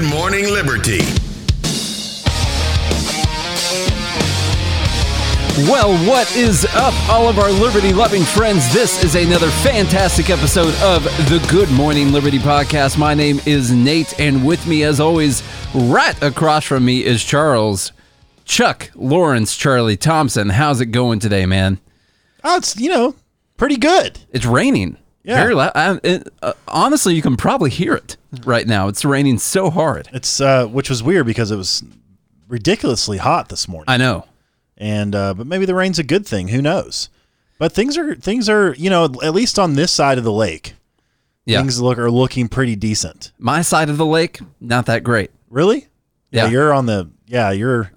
Good Morning Liberty. Well, what is up, all of our liberty loving friends? This is another fantastic episode of the Good Morning Liberty podcast. My name is Nate, and with me, as always, right across from me is Charles. Chuck Lawrence Charlie Thompson. How's it going today, man? Oh, it's you know pretty good. It's raining. Yeah. Very loud. I, it, uh, honestly, you can probably hear it right now. It's raining so hard. It's uh, which was weird because it was ridiculously hot this morning. I know. and uh, but maybe the rain's a good thing. Who knows? But things are things are you know at least on this side of the lake, Yeah. things look are looking pretty decent. My side of the lake, not that great. Really? Yeah. you're on the yeah you're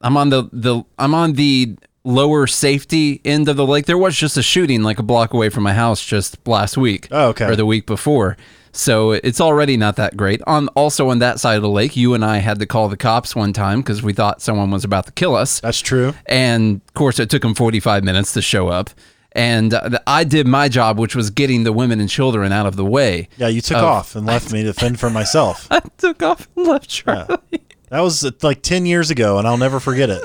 I'm on the the I'm on the lower safety end of the lake. There was just a shooting like a block away from my house just last week. Oh, okay. Or the week before. So it's already not that great. On also on that side of the lake, you and I had to call the cops one time because we thought someone was about to kill us. that's true. And of course, it took them 45 minutes to show up. And uh, I did my job, which was getting the women and children out of the way. Yeah, you took Oh, off and left me to fend for myself. I took off and left Charlie. That was uh, like ten years ago, and I'll never forget it.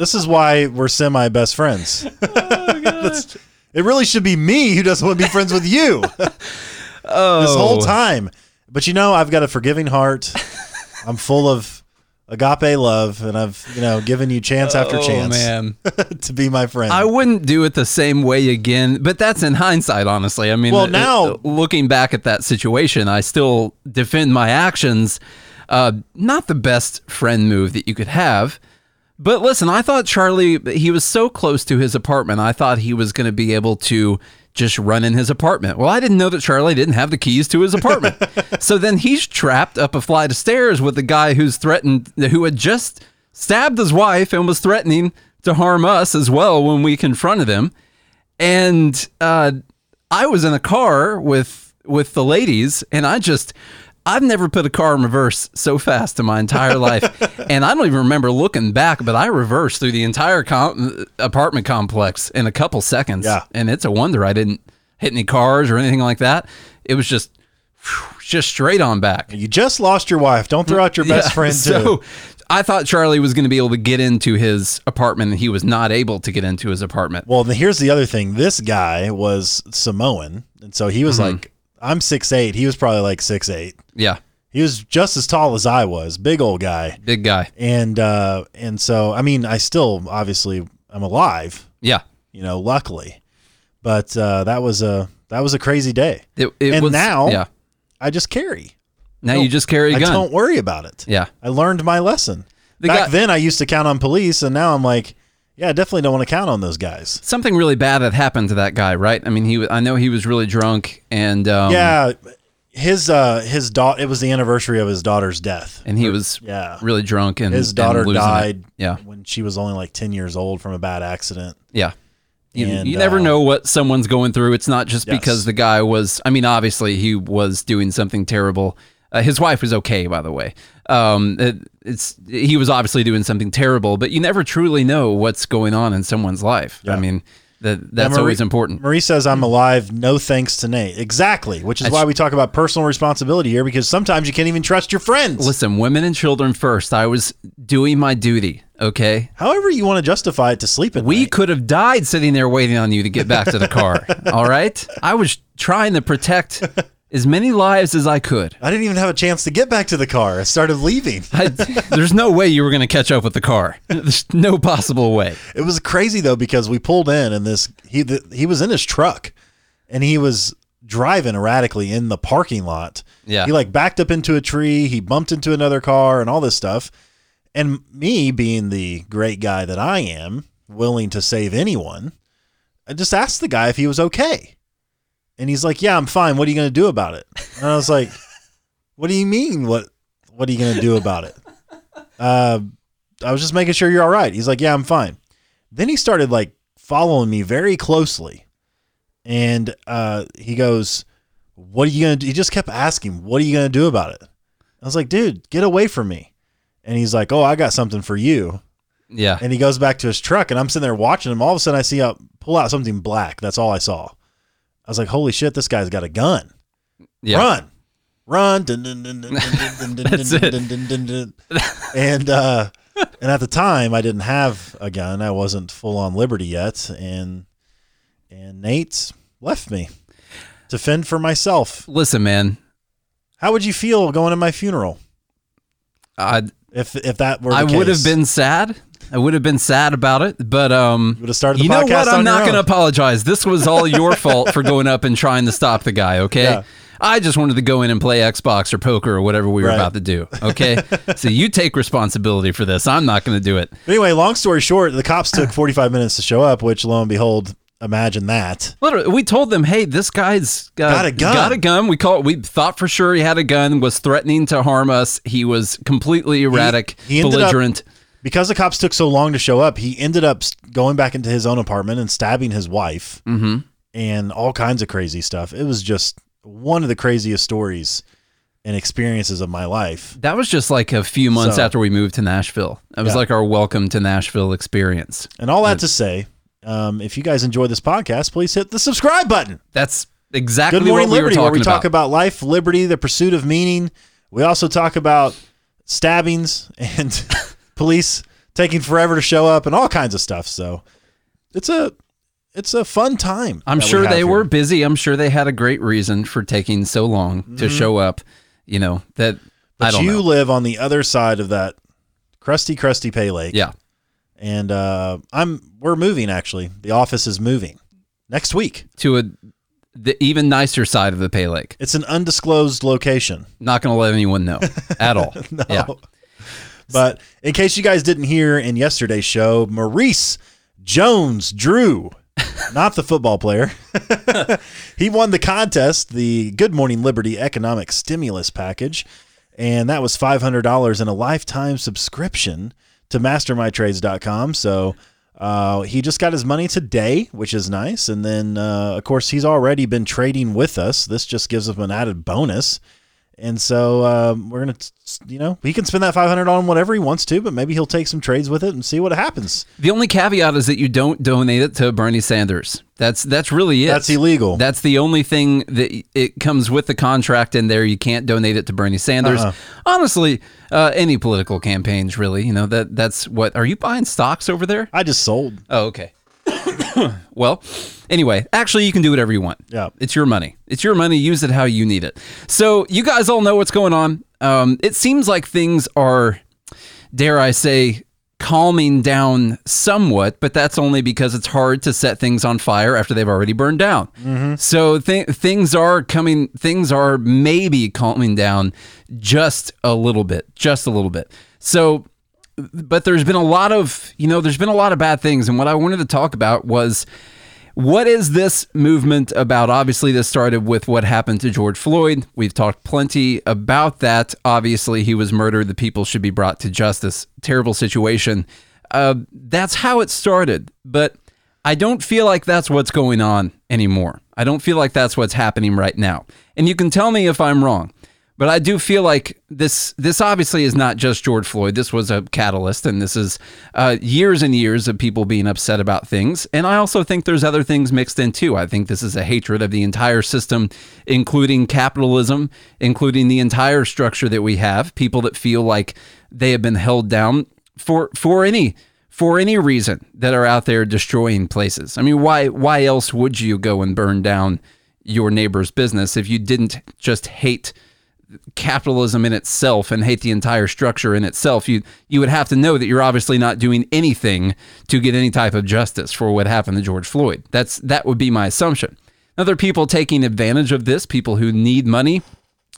This is why we're semi best friends. That's- it really should be me who doesn't want to be friends with you. Oh, this whole time. But you know, I've got a forgiving heart. I'm full of agape love, and I've you know given you chance after oh, chance man. to be my friend. I wouldn't do it the same way again, but that's in hindsight, honestly. I mean, Well, uh, now- uh, looking back at that situation, I still defend my actions. Uh, not the best friend move that you could have. But listen, I thought Charlie, he was so close to his apartment, I thought he was going to be able to just run in his apartment. Well, I didn't know that Charlie didn't have the keys to his apartment. so then he's trapped up a flight of stairs with the guy who's threatened, who had just stabbed his wife and was threatening to harm us as well when we confronted him. And uh, I was in a car with with the ladies, and I just I've never put a car in reverse so fast in my entire life, and I don't even remember looking back. But I reversed through the entire com- apartment complex in a couple seconds, Yeah. and it's a wonder I didn't hit any cars or anything like that. It was just just straight on back. you just lost your wife. Don't throw out your best Yeah, friend too. So I thought Charlie was going to be able to get into his apartment, and he was not able to get into his apartment. Well, here's the other thing. This guy was Samoan, and so he was Mm-hmm. like, I'm six eight. He was probably like six eight. Yeah, He was just as tall as I was, big old guy. big guy. And uh, and so I mean, I still obviously I'm alive, Yeah. you know, luckily. But uh, that was a that was a crazy day. It, it And was, now- yeah. I just carry. Now you just carry a I gun. don't worry about it. Yeah. I learned my lesson. The Back guy- then, I used to count on police, and now I'm like, yeah, definitely don't want to count on those guys. Something really bad had happened to that guy, right? I mean, he. I know he was really drunk, and um, yeah, his uh his daughter. It was the anniversary of his daughter's death. and he was Yeah. really drunk, and His and daughter losing it. died. Yeah, when she was only like ten years old from a bad accident. yeah. You, And, you never uh, know what someone's going through. It's not just Yes. because the guy was. I mean, obviously he was doing something terrible. Uh, his wife was okay, by the way. Um, it, it's he was obviously doing something terrible, but you never truly know what's going on in someone's life. I mean, that that's Marie- always important. Marie says, I'm alive, no thanks to Nate. Exactly, which is That's- why we talk about personal responsibility here because sometimes you can't even trust your friends. Listen, women and children first. I was doing my duty. Okay. However, you want to justify it to sleep at We night. could have died sitting there waiting on you to get back to the car. all right. I was trying to protect as many lives as I could. I didn't even have a chance to get back to the car. I started leaving. I, there's no way you were going to catch up with the car. There's no possible way. It was crazy though because we pulled in and this he the, he was in his truck and he was driving erratically in the parking lot. Yeah. He like backed up into a tree, he bumped into another car and all this stuff. And me being the great guy that I am, willing to save anyone, I just asked the guy if he was okay. And he's like, "Yeah, I'm fine. What are you going to do about it?" And I was like, "What do you mean? What what are you going to do about it?" Uh I was just making sure you're all right. He's like, "Yeah, I'm fine." Then he started like following me very closely. And uh, he goes, What are you going to do? He just kept asking, What are you going to do about it? I was like, Dude, get away from me. And he's like, Oh, I got something for you. Yeah. And he goes back to his truck, and I'm sitting there watching him. All of a sudden, I see out pull out something black. That's all I saw. I was like, Holy shit, this guy's got a gun. Yeah. Run. run, That's it. and uh, and at the time I didn't have a gun. I wasn't full on liberty yet, and and Nate left me to fend for myself. Listen, man, How would you feel going to my funeral I if if that were? I would have been sad. I would have been sad about it, but um, You would have started you know what? I'm not going to apologize. This was all your fault for going up and trying to stop the guy. Okay. Yeah. I just wanted to go in and play Xbox or poker or whatever we were Right. about to do. Okay. so you take responsibility for this. I'm not going to do it. Anyway, long story short, the cops took 45 minutes to show up, which lo and behold, imagine that. Literally, we told them, "Hey, this guy's Got a gun. Got a gun." We called. We thought for sure he had a gun. Was threatening to harm us. He was completely erratic, he up- belligerent. Because the cops took so long to show up, he ended up going back into his own apartment and stabbing his wife mm-hmm. and all kinds of crazy stuff. It was just one of the craziest stories and experiences of my life. That was just like a few months So- after we moved to Nashville. That was Yeah. like our welcome to Nashville experience. And all that to say, um, if you guys enjoy this podcast, please hit the subscribe button. That's exactly Good Morning what we Liberty, were where we talk about life, liberty, the pursuit of meaning. We also talk about stabbings and police taking forever to show up and all kinds of stuff. So it's a it's a fun time. I'm that we sure they here. were busy. I'm sure they had a great reason for taking so long to show up. You know that Mm-hmm. But you know. live on the other side of that crusty, crusty Pay Lake. Yeah, And uh, I'm we're moving actually. The office is moving next week. to a the even nicer side of the Pay Lake. It's an undisclosed location. Not going to let anyone know at all. No. Yeah. But in case you guys didn't hear in yesterday's show, Maurice Jones Drew, not the football player, he won the contest, the Good Morning Liberty Economic Stimulus Package. And that was $500 in a lifetime subscription to mastermytrades.com. So uh, he just got his money today, which is nice. And then, uh, of course, he's already been trading with us. This just gives him an added bonus. And so um, we're gonna, you know, he can spend that five hundred on whatever he wants to, but maybe he'll take some trades with it and see what happens. The only caveat is that you don't donate it to Bernie Sanders. That's that's really it. That's illegal. That's the only thing that it comes with the contract in there. You can't donate it to Bernie Sanders. Uh-uh. Honestly, uh, any political campaigns, really. You know that that's what. Are you buying stocks over there? I just sold. Oh, okay. well, anyway, actually, you can do whatever you want. Yeah. It's your money. It's your money. Use it how you need it. So, you guys all know what's going on. Um, it seems like things are, dare I say, calming down somewhat, but that's only because it's hard to set things on fire after they've already burned down. So th- things are coming, things are maybe calming down just a little bit, just a little bit. So but there's been a lot of you know there's been a lot of bad things. And what i wanted to talk about was what is this movement about? Obviously this started with what happened to george floyd. We've talked plenty about that. Obviously he was murdered. The people should be brought to justice. Terrible situation. Uh, that's how it started. But i don't feel like that's what's going on anymore. I don't feel like that's what's happening right now. And you can tell me if i'm wrong but I do feel like this this obviously is not just George Floyd. This was a catalyst, and this is uh, years and years of people being upset about things. And I also think there's other things mixed in too. I think this is a hatred of the entire system, including capitalism, including the entire structure that we have. People that feel like they have been held down for for any for any reason that are out there destroying places. I mean, why why else would you go and burn down your neighbor's business if you didn't just hate capitalism in itself and hate the entire structure in itself, you you would have to know that you're obviously not doing anything to get any type of justice for what happened to George Floyd. That's that would be my assumption. Other people taking advantage of this, people who need money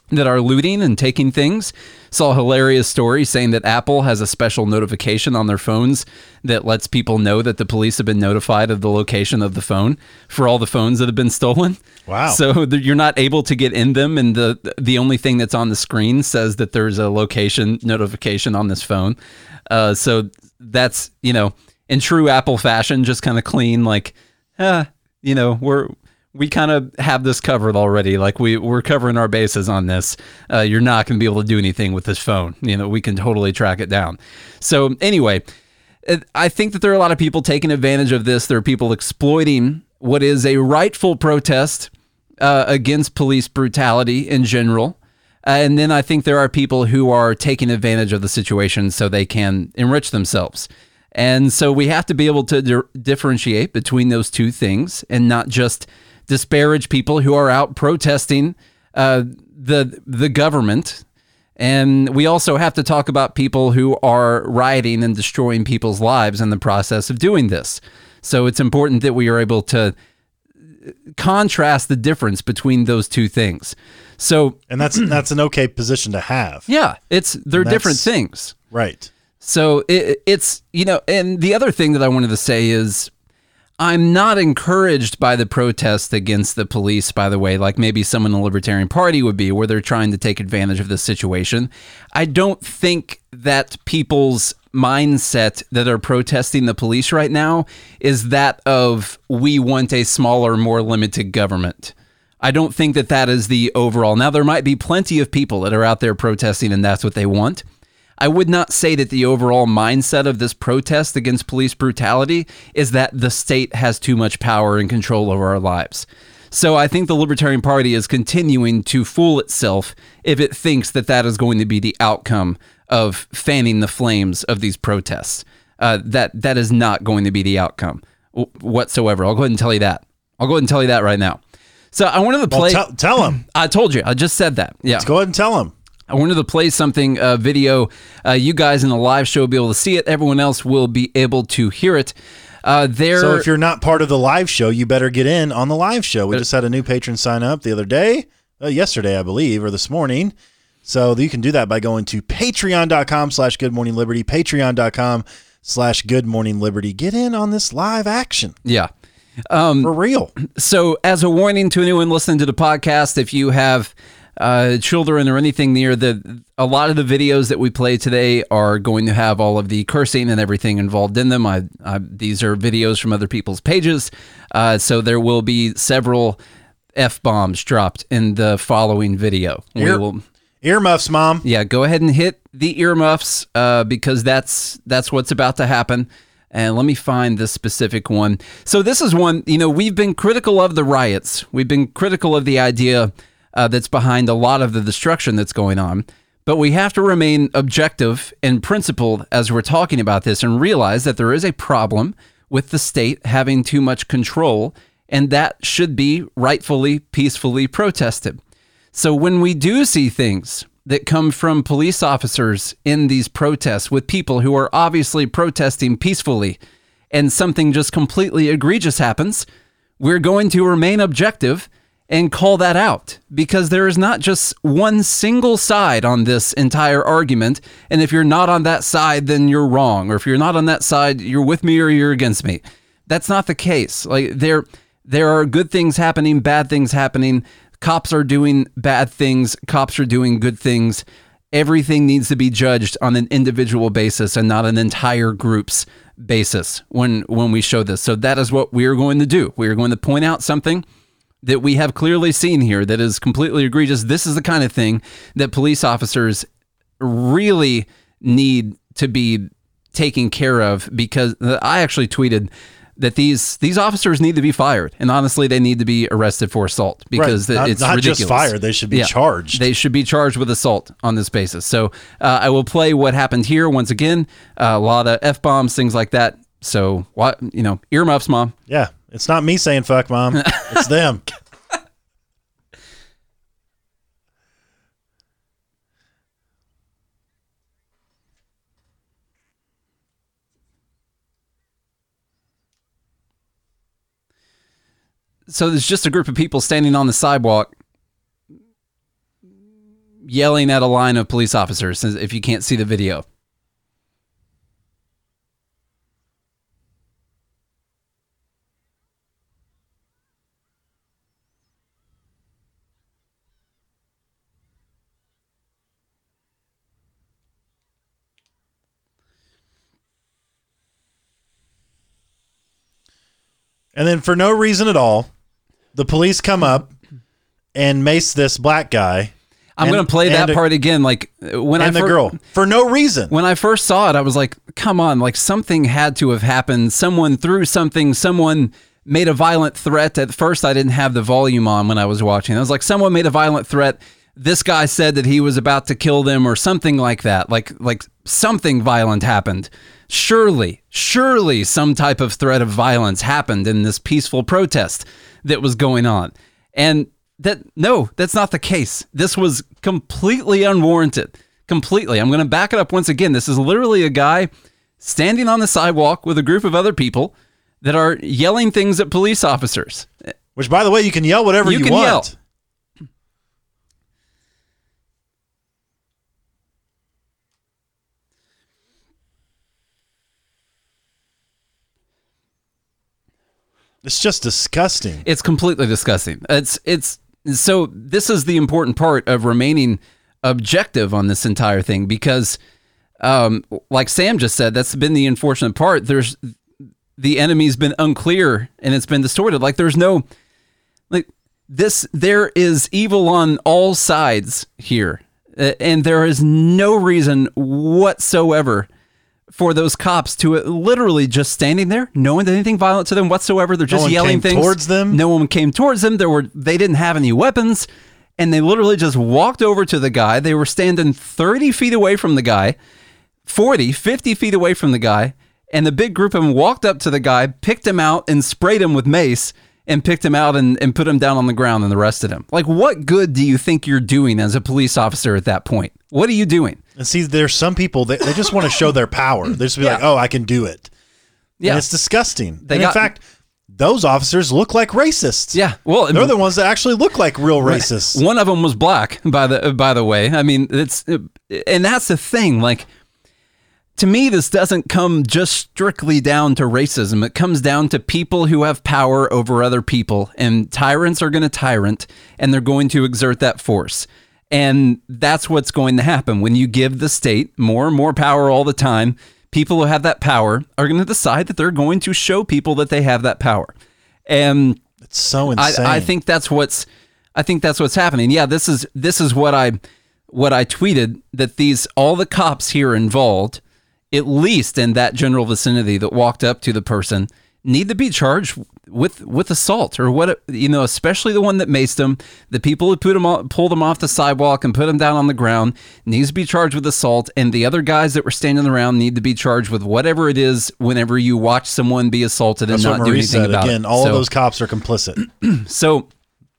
that are looting and taking things. Saw a hilarious story saying that Apple has a special notification on their phones that lets people know that the police have been notified of the location of the phone for all the phones that have been stolen. Wow. So you're not able to get in them and the the only thing that's on the screen says that there's a location notification on this phone. Uh, so that's, you know, in true Apple fashion, just kind of clean like, uh, you know, we're we kind of have this covered already. Like we we're covering our bases on this. Uh, you're not going to be able to do anything with this phone. You know, we can totally track it down. So anyway, I think that there are a lot of people taking advantage of this. There are people exploiting what is a rightful protest uh, against police brutality in general. And then I think there are people who are taking advantage of the situation so they can enrich themselves. And so we have to be able to di- differentiate between those two things and not just disparage people who are out protesting uh, the the government. And we also have to talk about people who are rioting and destroying people's lives in the process of doing this. So it's important that we are able to contrast the difference between those two things. So And that's that's an okay position to have. yeah, it's they're different things. Right. So it, it's you know, and the other thing that I wanted to say is, I'm not encouraged by the protest against the police. By the way, like maybe someone in the Libertarian Party would be, where they're trying to take advantage of this situation. I don't think that people's mindset that are protesting the police right now is that of we want a smaller, more limited government. I don't think that that is the overall. Now, there might be plenty of people that are out there protesting and that's what they want. I would not say that the overall mindset of this protest against police brutality is that the state has too much power and control over our lives. So I think the Libertarian Party is continuing to fool itself if it thinks that that is going to be the outcome of fanning the flames of these protests. Uh, that that is not going to be the outcome whatsoever. I'll go ahead and tell you that. I'll go ahead and tell you that right now. So I wanted to Well, play. tell, tell him. I told you. I just said that. Yeah. Go ahead and tell him. I wanted to play something, uh, video. Uh, you guys in the live show will be able to see it. Everyone else will be able to hear it. Uh, there, So if you're not part of the live show, you better get in on the live show. We just had a new patron sign up the other day, uh, yesterday, I believe, or this morning. So you can do that by going to patreon.com slash good morning liberty, patreon.com slash good morning liberty. Get in on this live action yeah. for real. So, as a warning to anyone listening to the podcast, if you have uh, children or anything near the, a lot of the videos that we play today are going to have all of the cursing and everything involved in them. I, I these are videos from other people's pages, uh, so there will be several f bombs dropped in the following video. We Ear- will. Earmuffs, mom. yeah, go ahead and hit the earmuffs uh, because that's that's what's about to happen. And let me find this specific one. So this is one. You know, we've been critical of the riots. We've been critical of the idea uh, that's behind a lot of the destruction that's going on. But we have to remain objective and principled as we're talking about this, and realize that there is a problem with the state having too much control, and that should be rightfully, peacefully protested. So when we do see things that come from police officers in these protests with people who are obviously protesting peacefully and something just completely egregious happens, we're going to remain objective and call that out because there is not just one single side on this entire argument. And if you're not on that side, then you're wrong. Or if you're not on that side, you're with me or you're against me. That's not the case. Like there, there are good things happening, bad things happening. Cops are doing bad things. Cops are doing good things. Everything needs to be judged on an individual basis and not an entire group's basis when when we show this. So that is what we are going to do. We are going to point out something that we have clearly seen here that is completely egregious. This is the kind of thing that police officers really need to be taken care of because I actually tweeted that these these officers need to be fired and honestly they need to be arrested for assault because Right. Not- it's not ridiculous. just fired, they should be charged. They should be charged with assault on this basis. So uh, I will play what happened here once again. Uh, a lot of f bombs, things like that. So what you know, earmuffs, mom. Yeah. It's not me saying fuck, mom. It's them. so there's just a group of people standing on the sidewalk yelling at a line of police officers if you can't see the video. And then for no reason at all, the police come up and mace this black guy I'm And- to play that a- part again like when I and the fir- girl for no reason. When I first saw it, I was like, come on, like something had to have happened. Someone threw something, someone made a violent threat. At first, I didn't have the volume on when I was watching. I was like, someone made a violent threat. This guy said that he was about to kill them or something like that. Like like something violent happened. Surely, surely some type of threat of violence happened in this peaceful protest that was going on. And that no, that's not the case. This was completely unwarranted. Completely. I'm going to back it up once again. This is literally a guy standing on the sidewalk with a group of other people that are yelling things at police officers. Which, by the way, you can yell whatever You you, want. yell. It's just disgusting. It's completely disgusting. It's it's so this is the important part of remaining objective on this entire thing because um like Sam just said that's been the unfortunate part there's the enemy's been unclear and it's been distorted like there's no like this there is evil on all sides here and there is no reason whatsoever for those cops to uh, literally just standing there, no one did anything violent to them whatsoever. They're just one yelling came things towards them? No one came towards them. There were they didn't have any weapons, and they literally just walked over to the guy. They were standing thirty feet away from the guy, 40, 50 feet away from the guy, and the big group of them walked up to the guy, picked him out, and sprayed him with mace. And picked him out and, and put him down on the ground and arrested him. Like, what good do you think you're doing as a police officer at that point? What are you doing? And see, there's some people that they just want to show their power. They just be like, "Oh, I can do it." Yeah. and it's disgusting. They and got- in fact, those officers look like racists. Yeah. Well, they're the ones that actually look like real racists. One of them was black, by the by the way. I mean, it's and that's the thing. Like, to me, this doesn't come just strictly down to racism. It comes down to people who have power over other people, and tyrants are going to tyrant, and they're going to exert that force. And that's what's going to happen when you give the state more and more power all the time. People who have that power are going to decide that they're going to show people that they have that power. And It's so insane. I, I think that's what's I think that's what's happening. Yeah, this is this is what I what I tweeted that these all the cops here involved, at least in that general vicinity that walked up to the person, need to be charged with with assault or what you know, especially the one that maced him. The people who put him on, pulled him off the sidewalk and put him down on the ground needs to be charged with assault, and the other guys that were standing around need to be charged with whatever it is. Whenever you watch someone be assaulted and not do anything said. about Again, it, all so, of those cops are complicit. so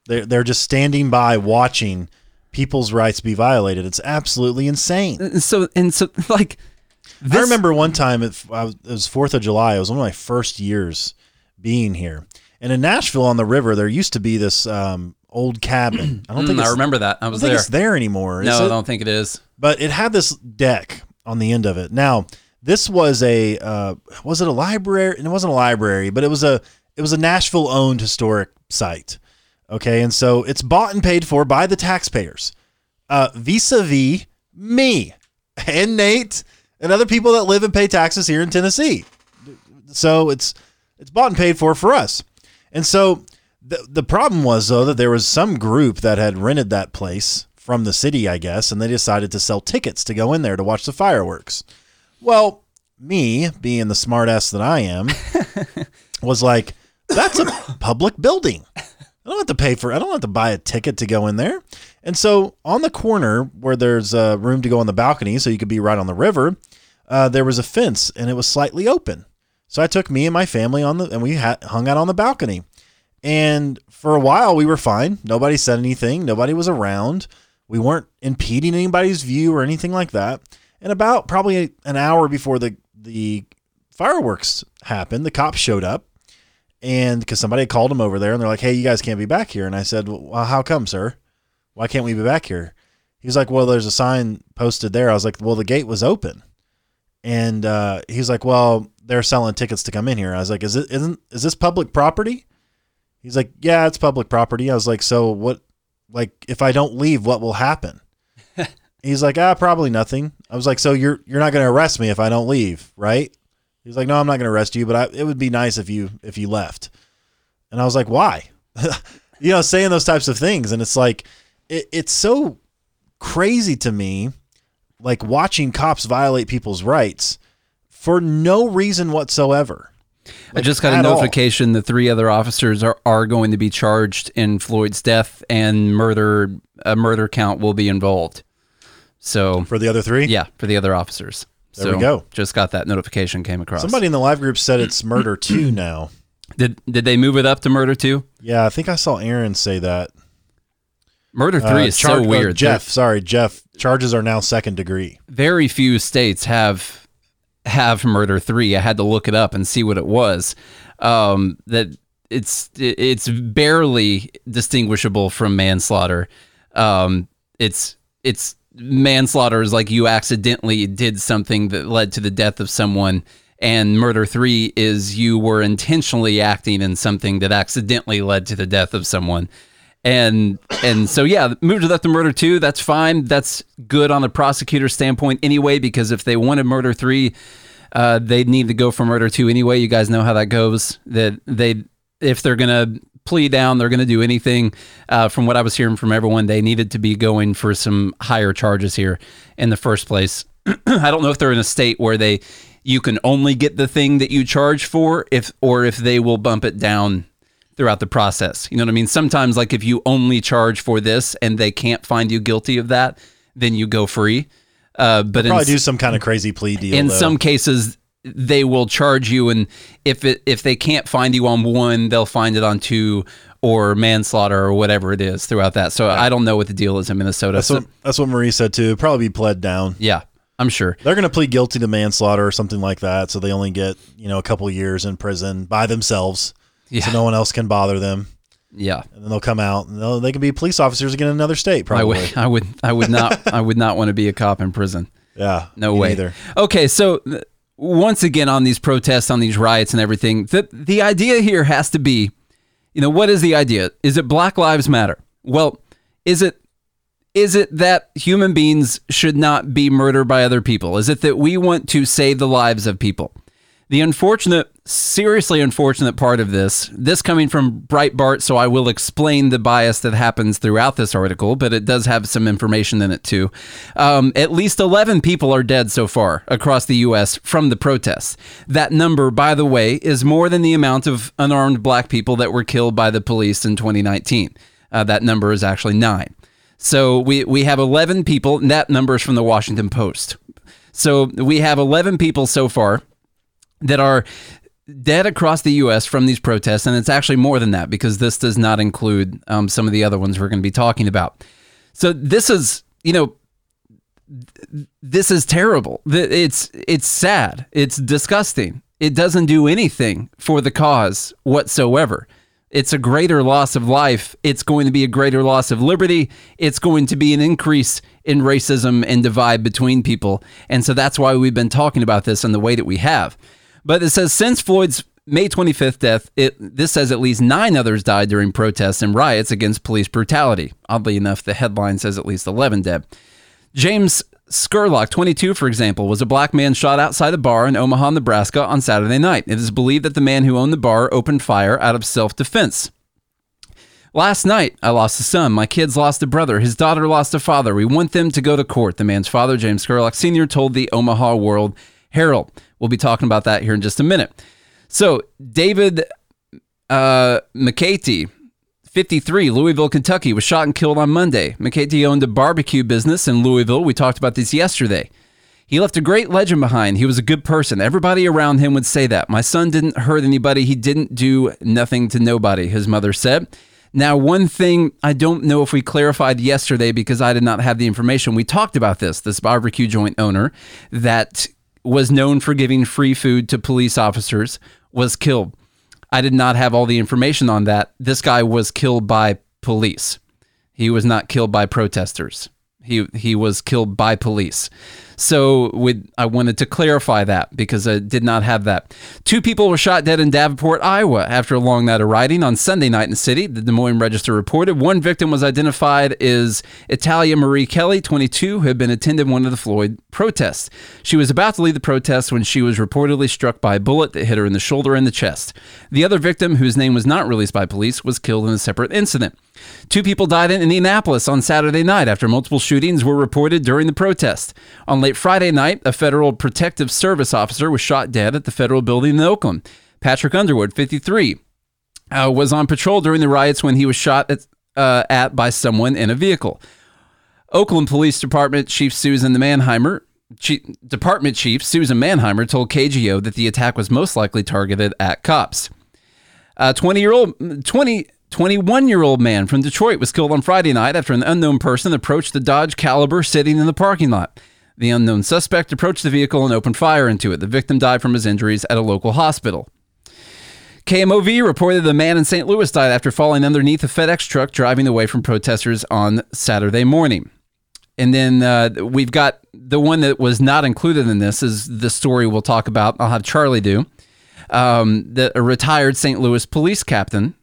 they're they're just standing by watching people's rights be violated. It's absolutely insane. so and so like this, I remember one time it, was, it was Fourth of July. It was one of my first years being here, and in Nashville on the river, there used to be this um, old cabin. I don't think Mm, I remember that. I I was think there. it's there anymore. No? I don't think it is. but it had this deck on the end of it. Now, this was a uh, was it a library? It wasn't a library, but it was a it was a Nashville owned historic site. Okay, and so it's bought and paid for by the taxpayers, uh, vis-a-vis me and Nate and other people that live and pay taxes here in Tennessee. So it's it's bought and paid for for us. And so the the problem was though that there was some group that had rented that place from the city, I guess, and they decided to sell tickets to go in there to watch the fireworks. Well, me being the smartass that I am, was like, that's a public building. I don't have to pay for. I don't have to buy a ticket to go in there. And so on the corner where there's a room to go on the balcony, so you could be right on the river, uh, there was a fence and it was slightly open. So I took me and my family on the and we ha- hung out on the balcony. And for a while we were fine. Nobody said anything. Nobody was around. We weren't impeding anybody's view or anything like that. And about probably an hour before the the fireworks happened, the cops showed up and because somebody had called them over there and they're like, "Hey, you guys can't be back here." And I said, "Well, how come, sir? Why can't we be back here?" He's like, "Well, there's a sign posted there." I was like, "Well, the gate was open," and uh, he's like, "Well, they're selling tickets to come in here." I was like, "Is it isn't is this public property?" He's like, "Yeah, it's public property." I was like, "So what? Like, if I don't leave, what will happen?" he's like, "Ah, probably nothing." I was like, "So you're you're not going to arrest me if I don't leave, right?" He's like, "No, I'm not going to arrest you, but I, it would be nice if you if you left." And I was like, "Why?" you know, saying those types of things, and it's like, it, it's so crazy to me, like watching cops violate people's rights for no reason whatsoever. I just got a at all. notification the three other officers are, are going to be charged in Floyd's death and murder. A murder count will be involved. So for the other three. yeah, for the other officers. There so we go. Just got that notification came across. Somebody in the live group said it's murder two now. did did they move it up to murder two? Yeah, I think I saw Aaron say that. Murder three Uh, is char- so uh, weird. Jeff, sorry, Jeff. Charges are now second degree. very few states have have murder three. I had to look it up and see what it was. Um, that it's it's barely distinguishable from manslaughter. Um, it's it's manslaughter is like you accidentally did something that led to the death of someone. And murder three is you were intentionally acting in something that accidentally led to the death of someone and and so yeah, move to death to murder two. That's fine. That's good on the prosecutor's standpoint anyway, because if they wanted murder three, uh, they'd need to go for murder two anyway. You guys know how that goes. That they if they're gonna plea down, they're gonna do anything. Uh, from what I was hearing from everyone, they needed to be going for some higher charges here in the first place. I don't know if they're in a state where they you can only get the thing that you charge for if or if they will bump it down throughout the process. You know what I mean? Sometimes, like if you only charge for this and they can't find you guilty of that, then you go free. Uh, but in, Probably do some kind of crazy plea deal. in though. some cases, they will charge you, and if it if they can't find you on one, they'll find it on two or manslaughter or whatever it is throughout that. So I don't know what the deal is in Minnesota. that's So- what that's what Marie said too. Probably be pled down. yeah, I'm sure. They're going to plead guilty to manslaughter or something like that, so they only get you know a couple years in prison by themselves, Yeah, so no one else can bother them, yeah. and then they'll come out and they'll, they can be police officers again in another state. I Probably, would, I would, I would not, I would not want to be a cop in prison. yeah, No way. Either. Okay, so th- once again on these protests, on these riots and everything, the the idea here has to be, you know, what is the idea? Is it Black Lives Matter? Well, is it is it that human beings should not be murdered by other people? Is it that we want to save the lives of people? The unfortunate, seriously unfortunate part of this, this coming from Breitbart, so I will explain the bias that happens throughout this article, but it does have some information in it too. Um, at least 11 people are dead so far across the U.S. from the protests. That number, by the way, is more than the amount of unarmed black people that were killed by the police in 2019. Uh, that number is actually nine. So we, we have 11 people, and that number is from the Washington Post. So we have 11 people so far that are dead across the U.S. from these protests, and it's actually more than that because this does not include um, some of the other ones we're going to be talking about. So this is, you know, this is terrible. It's it's sad. It's disgusting. It doesn't do anything for the cause whatsoever. It's a greater loss of life. It's going to be a greater loss of liberty. It's going to be an increase in racism and divide between people. And so that's why we've been talking about this in the way that we have. But it says since Floyd's May 25th death, it this says at least nine others died during protests and riots against police brutality. Oddly enough, the headline says at least 11 dead. James Scurlock, 22, for example, was a black man shot outside a bar in Omaha, Nebraska on Saturday night. It is believed that the man who owned the bar opened fire out of self defense. Last night, I lost a son. My kids lost a brother. His daughter lost a father. We want them to go to court, the man's father, James Scurlock Sr., told the Omaha World Herald. We'll be talking about that here in just a minute. So, David uh, McCarty, 53, Louisville, Kentucky, was shot and killed on Monday. McCarty owned a barbecue business in Louisville. We talked about this yesterday. He left a great legend behind. He was a good person. Everybody around him would say that. My son didn't hurt anybody. He didn't do nothing to nobody, his mother said. Now, one thing I don't know if we clarified yesterday because I did not have the information. We talked about this, this barbecue joint owner that was known for giving free food to police officers was killed. I did not have all the information on that. This guy was killed by police. He was not killed by protesters. He he was killed by police. So with I wanted to clarify that because I did not have that. Two people were shot dead in Davenport, Iowa after a long night of rioting on Sunday night in the city. The Des Moines Register reported one victim was identified as Italia Marie Kelly, 22, who had been attending one of the Floyd protests. She was about to leave the protest when she was reportedly struck by a bullet that hit her in the shoulder and the chest. The other victim, whose name was not released by police, was killed in a separate incident. Two people died in Indianapolis on Saturday night after multiple shootings were reported during the protest. On late Friday night, a federal protective service officer was shot dead at the federal building in Oakland. Patrick Underwood, 53, uh, was on patrol during the riots when he was shot at, uh, at by someone in a vehicle. Oakland Police Department Chief Susan Manheimer, Chief, Department Chief Susan Manheimer told KGO that the attack was most likely targeted at cops. A 20 year old, 20, 21 year old man from Detroit was killed on Friday night after an unknown person approached the Dodge Caliber sitting in the parking lot. The unknown suspect approached the vehicle and opened fire into it. The victim died from his injuries at a local hospital. KMOV reported the man in St. Louis died after falling underneath a FedEx truck driving away from protesters on Saturday morning. And then uh, we've got the one that was not included in this is the story we'll talk about. I'll have Charlie do. Um, the, a retired St. Louis police captain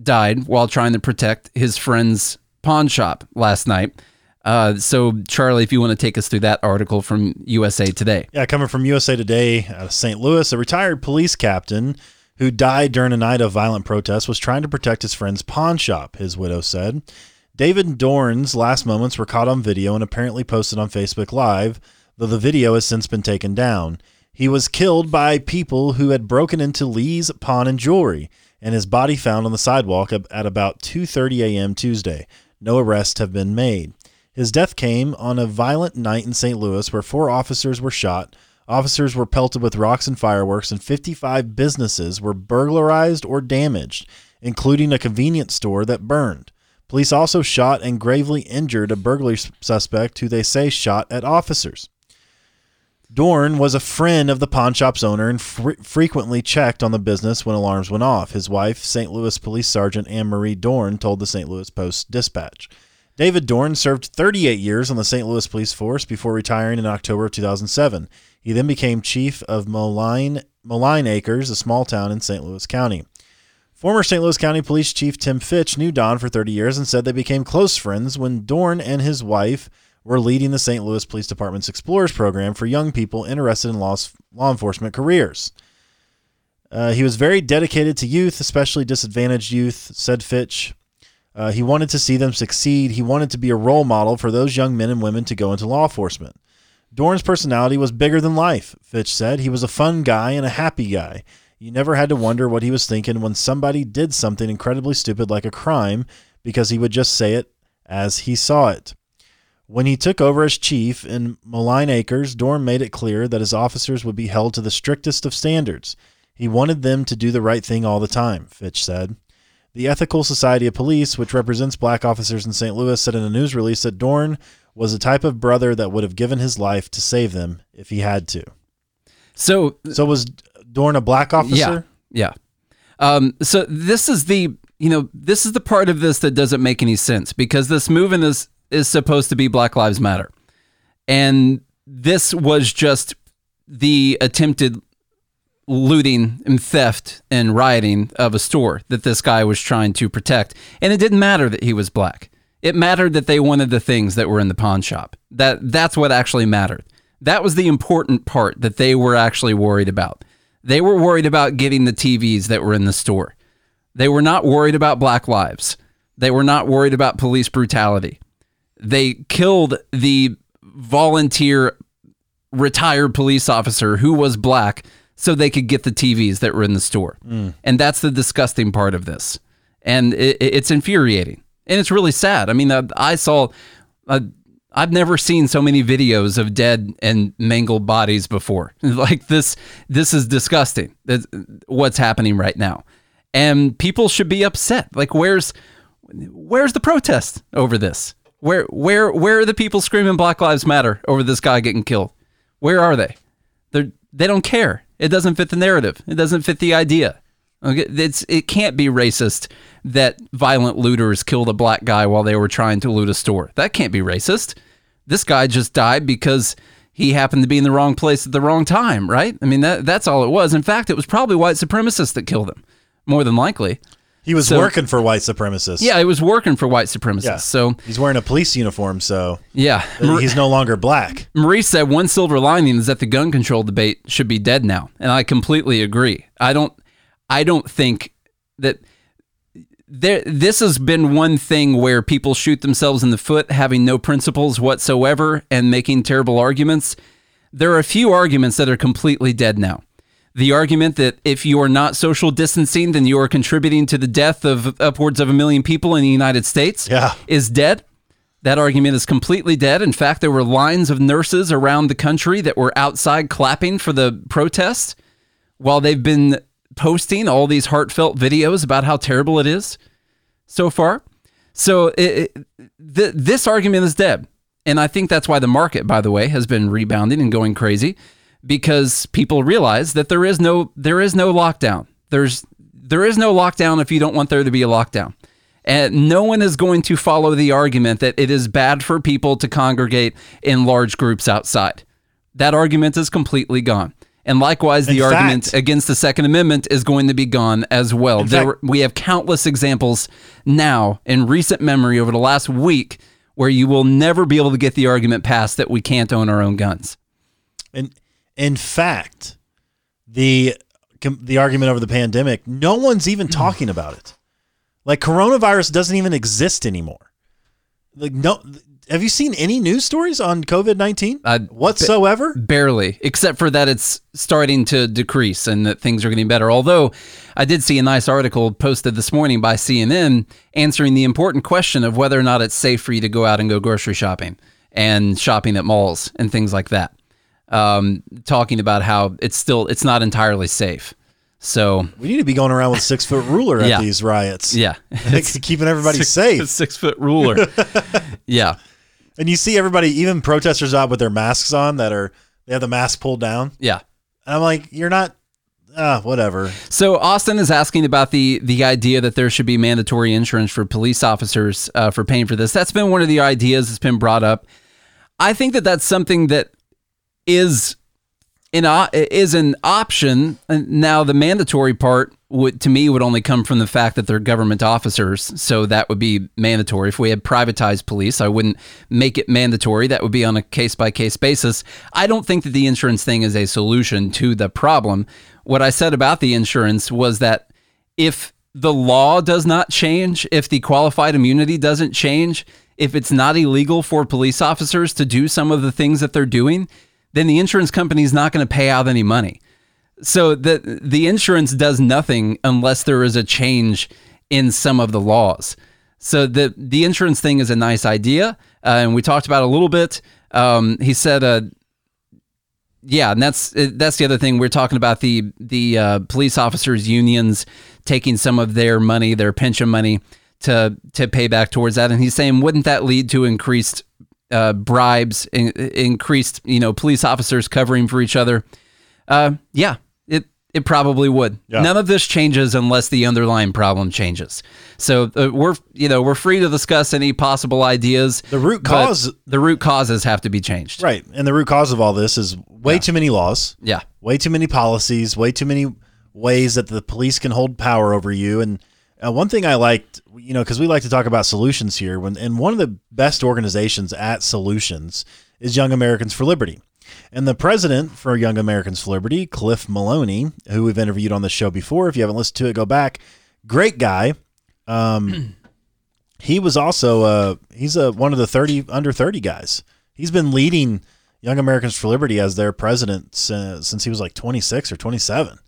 died while trying to protect his friend's pawn shop last night. Uh, so, Charlie, if you want to take us through that article from USA Today. Yeah, coming from USA Today out of St. Louis, a retired police captain who died during a night of violent protest was trying to protect his friend's pawn shop, his widow said. David Dorn's last moments were caught on video and apparently posted on Facebook Live, though the video has since been taken down. He was killed by people who had broken into Lee's Pawn and Jewelry, and his body found on the sidewalk at about 2:30 a.m. Tuesday. No arrests have been made. His death came on a violent night in St. Louis where four officers were shot, officers were pelted with rocks and fireworks, and 55 businesses were burglarized or damaged, including a convenience store that burned. Police also shot and gravely injured a burglary suspect who they say shot at officers. Dorn was a friend of the pawn shop's owner and fr- frequently checked on the business when alarms went off. His wife, St. Louis Police Sergeant Anne Marie Dorn, told the St. Louis Post Dispatch. David Dorn served 38 years on the St. Louis Police Force before retiring in October of 2007. He then became chief of Moline, Moline Acres, a small town in St. Louis County. Former St. Louis County Police Chief Tim Fitch knew Don for 30 years and said they became close friends when Dorn and his wife were leading the St. Louis Police Department's Explorers program for young people interested in law, law enforcement careers. Uh, he was very dedicated to youth, especially disadvantaged youth, said Fitch. Uh, he wanted to see them succeed. He wanted to be a role model for those young men and women to go into law enforcement. Dorn's personality was bigger than life, Fitch said. He was a fun guy and a happy guy. You never had to wonder what he was thinking when somebody did something incredibly stupid like a crime because he would just say it as he saw it. When he took over as chief in Moline Acres, Dorn made it clear that his officers would be held to the strictest of standards. He wanted them to do the right thing all the time, Fitch said. The Ethical Society of Police, which represents black officers in St. Louis, said in a news release that Dorn was the type of brother that would have given his life to save them if he had to. So, so was Dorn a black officer? Yeah, yeah. Um, so this is the you know this is the part of this that doesn't make any sense because this movement is is supposed to be Black Lives Matter, and this was just the attempted looting and theft and rioting of a store that this guy was trying to protect. And it didn't matter that he was black. It mattered that they wanted the things that were in the pawn shop. That that's what actually mattered. That was the important part that they were actually worried about. They were worried about getting the TVs that were in the store. They were not worried about black lives. They were not worried about police brutality. They killed the volunteer retired police officer who was black so they could get the TVs that were in the store. Mm. And that's the disgusting part of this. And it, it's infuriating. And it's really sad. I mean, I, I saw, uh, I've never seen so many videos of dead and mangled bodies before. like this, this is disgusting. That's what's happening right now. And people should be upset. Like, where's, where's the protest over this? Where, where, where are the people screaming Black Lives Matter over this guy getting killed? Where are they? They're, they don't care. It doesn't fit the narrative. It doesn't fit the idea. Okay, it's it can't be racist that violent looters killed a black guy while they were trying to loot a store. That can't be racist. This guy just died because he happened to be in the wrong place at the wrong time, right? I mean that that's all it was. In fact, it was probably white supremacists that killed him, more than likely. He was so, working for white supremacists. Yeah, he was working for white supremacists. Yeah. So he's wearing a police uniform, so yeah, he's no longer black. Marie said one silver lining is that the gun control debate should be dead now, and I completely agree. I don't, I don't think that there. This has been one thing where people shoot themselves in the foot, having no principles whatsoever, and making terrible arguments. There are a few arguments that are completely dead now The argument that if you are not social distancing, then you are contributing to the death of upwards of a million people in the United States Yeah. is dead. That argument is completely dead. In fact, there were lines of nurses around the country that were outside clapping for the protest while they've been posting all these heartfelt videos about how terrible it is so far. So it, it, th- this argument is dead. And I think that's why the market, by the way, has been rebounding and going crazy because people realize that there is no there is no lockdown. There's there is no lockdown if you don't want there to be a lockdown. And no one is going to follow the argument that it is bad for people to congregate in large groups outside. That argument is completely gone. And likewise, the In argument fact- against the Second Amendment is going to be gone as well. There, fact- we have countless examples now in recent memory over the last week where you will never be able to get the argument passed that we can't own our own guns. And in fact, the the argument over the pandemic, no one's even talking about it. Like coronavirus doesn't even exist anymore. Like no, have you seen any news stories on COVID nineteen Uh, whatsoever? Barely, except for that it's starting to decrease and that things are getting better. Although I did see a nice article posted this morning by CNN answering the important question of whether or not it's safe for you to go out and go grocery shopping and shopping at malls and things like that. Um, talking about how it's still it's not entirely safe. So we need to be going around with six foot ruler at Yeah. these riots. yeah, It's keeping everybody six, safe. Six foot ruler. yeah, And you see everybody, even protesters out with their masks on that are they have the mask pulled down. yeah. And I'm like, you're not. Ah, whatever. So Austin is asking about the the idea that there should be mandatory insurance for police officers uh, for paying for this. That's been one of the ideas that's been brought up. I think that that's something that is an is an option. Now the mandatory part would to me would only come from the fact that they're government officers, so that would be mandatory. If we had privatized police, I wouldn't make it mandatory. That would be on a case by case basis. I don't think that the insurance thing is a solution to the problem. What I said about the insurance was that if the law does not change, if the qualified immunity doesn't change, if it's not illegal for police officers to do some of the things that they're doing, then the insurance company is not going to pay out any money. So the the insurance does nothing unless there is a change in some of the laws. So the the insurance thing is a nice idea, uh, and we talked about it a little bit. Um, he said, uh, yeah, and that's that's the other thing we're talking about the the uh, police officers unions taking some of their money, their pension money, to to pay back towards that. And he's saying, wouldn't that lead to increased uh, bribes, in, increased you know police officers covering for each other? Uh, yeah, it it probably would. Yeah. None of this changes unless the underlying problem changes. So uh, we're you know we're free to discuss any possible ideas. The root cause- the root causes have to be changed. Right. And the root cause of all this is way too many laws, Yeah. way too many policies, way too many ways that the police can hold power over you. And uh, one thing I liked, you know, because we like to talk about solutions here, when and one of the best organizations at solutions is Young Americans for Liberty. And the president for Young Americans for Liberty, Cliff Maloney, who we've interviewed on the show before. If you haven't listened to it, go back. Great guy. Um, he was also uh, he's a one of the 30 under 30 guys. He's been leading Young Americans for Liberty as their president since, since he was like 26 or 27.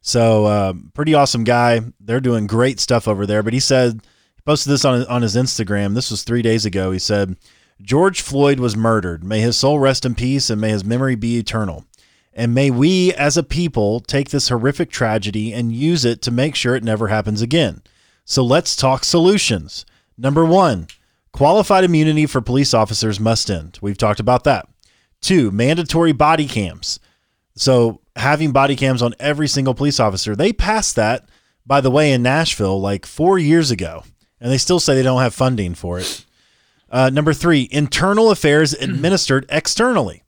So um, pretty awesome guy. They're doing great stuff over there. But he said he posted this on on his Instagram. This was three days ago. He said George Floyd was murdered. May his soul rest in peace and may his memory be eternal. And may we as a people take this horrific tragedy and use it to make sure it never happens again. So let's talk solutions. Number one, qualified immunity for police officers must end. We've talked about that. Two, mandatory body cams. So having body cams on every single police officer. They passed that, by the way, in Nashville like four years ago, and they still say they don't have funding for it. Uh, number three, internal affairs administered externally.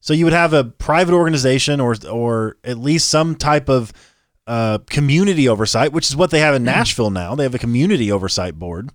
So you would have a private organization or or at least some type of uh, community oversight, which is what they have in Nashville now. They have a community oversight board,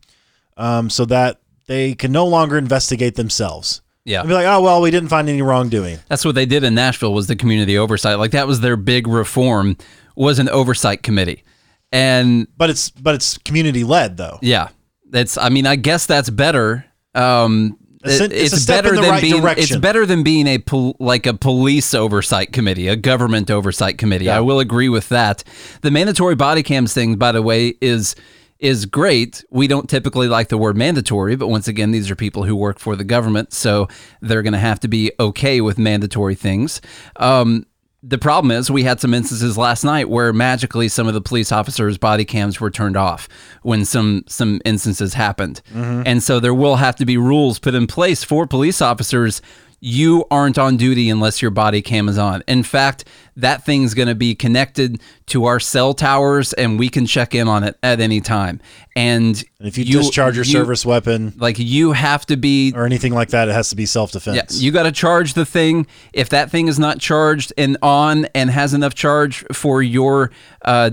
um, so that they can no longer investigate themselves. Yeah. And be like, oh well, we didn't find any wrongdoing. That's what they did in Nashville was the community oversight. Like that was their big reform was an oversight committee. And But it's but it's community led though. yeah, that's I mean, I guess that's better. Um it's a step in the right being direction. it's better than being a pol- like a police oversight committee, a government oversight committee. I will agree with that. The mandatory body cams thing, by the way, is is great. We don't typically like the word mandatory, but once again, these are people who work for the government, so they're going to have to be okay with mandatory things. Um, the problem is we had some instances last night where magically some of the police officers body cams were turned off when some some instances happened and so there will have to be rules put in place for police officers you aren't on duty unless your body cam is on in fact that thing's going to be connected to our cell towers and we can check in on it at any time and if you, discharge your you- service weapon like you have to be or anything like that, it has to be self yeah, defense. you got to charge the thing. If that thing is not charged and on and has enough charge for your uh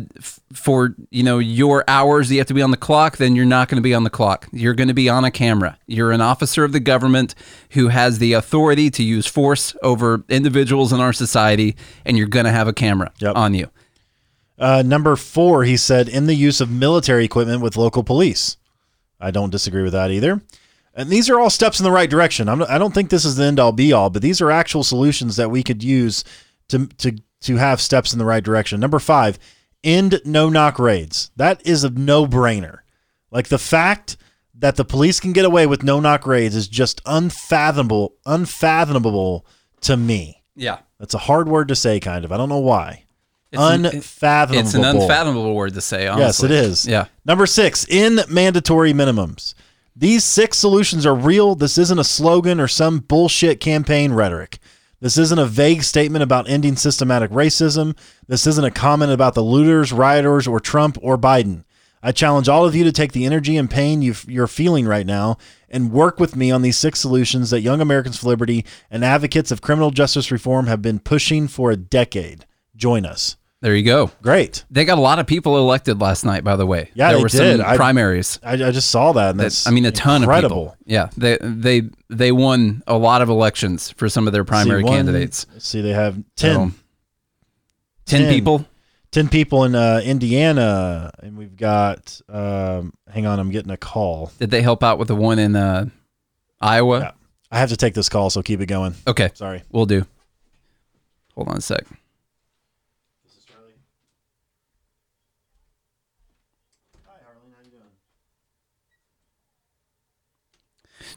for you know your hours you have to be on the clock, then you're not going to be on the clock. You're going to be on a camera. You're an officer of the government who has the authority to use force over individuals in our society, and you're going to have a camera Yep. on you. Uh, number four, he said, in the use of military equipment with local police. I don't disagree with that either. And these are all steps in the right direction. I'm, I don't think this is the end all be all, but these are actual solutions that we could use to to to have steps in the right direction. Number five, end no knock raids. That is a no brainer. Like the fact that the police can get away with no knock raids is just unfathomable, unfathomable to me. Yeah, That's a hard word to say, kind of. I don't know why. It's an- unfathomable. it's an unfathomable word to say. Honestly. Yes, it is. Yeah. Number six, in mandatory minimums. These six solutions are real. This isn't a slogan or some bullshit campaign rhetoric. This isn't a vague statement about ending systematic racism. This isn't a comment about the looters, rioters, or Trump or Biden. I challenge all of you to take the energy and pain you you're feeling right now and work with me on these six solutions that Young Americans for Liberty and advocates of criminal justice reform have been pushing for a decade. Join us. There you go. Great. They got a lot of people elected last night. By the way, Yeah, there they were did. some I- primaries. I, I just saw that, and that's That- I mean, a ton incredible. of people. Yeah, they they they won a lot of elections for some of their primary See, one- candidates. See, they have 10, So, Ten 10. people. 10 people in uh, Indiana, and we've got. Um, hang on, I'm getting a call. Did they help out with the one in uh, Iowa? Yeah. I have to take this call, so keep it going. Okay, Sorry. we'll do. Hold on a sec.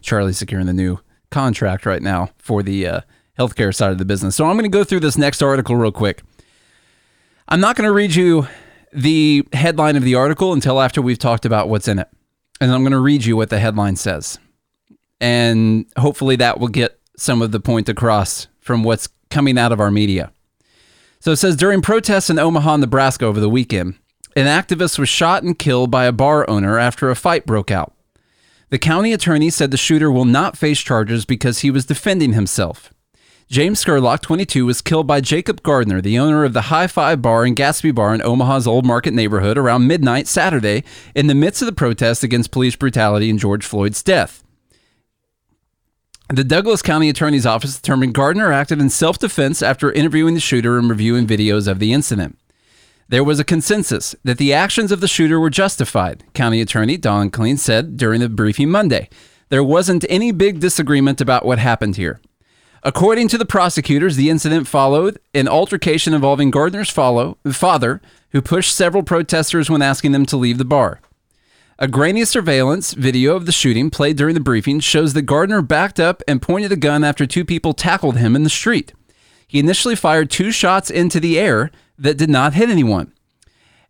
Charlie's securing the new contract right now for the uh, healthcare side of the business. So I'm going to go through this next article real quick. I'm not going to read you the headline of the article until after we've talked about what's in it. And I'm going to read you what the headline says. And hopefully that will get some of the point across from what's coming out of our media. So it says during protests in Omaha, Nebraska over the weekend, an activist was shot and killed by a bar owner after a fight broke out. The county attorney said the shooter will not face charges because he was defending himself. James Scurlock, 22, was killed by Jacob Gardner, the owner of the High Five Bar and Gatsby Bar in Omaha's Old Market neighborhood, around midnight Saturday in the midst of the protest against police brutality and George Floyd's death. The Douglas County Attorney's Office determined Gardner acted in self defense after interviewing the shooter and reviewing videos of the incident. There was a consensus that the actions of the shooter were justified, County Attorney Don Kleine said during the briefing Monday. There wasn't any big disagreement about what happened here. According to the prosecutors, the incident followed an altercation involving Gardner's follow, father, who pushed several protesters when asking them to leave the bar. A grainy surveillance video of the shooting played during the briefing shows that Gardner backed up and pointed a gun after two people tackled him in the street. He initially fired two shots into the air that did not hit anyone.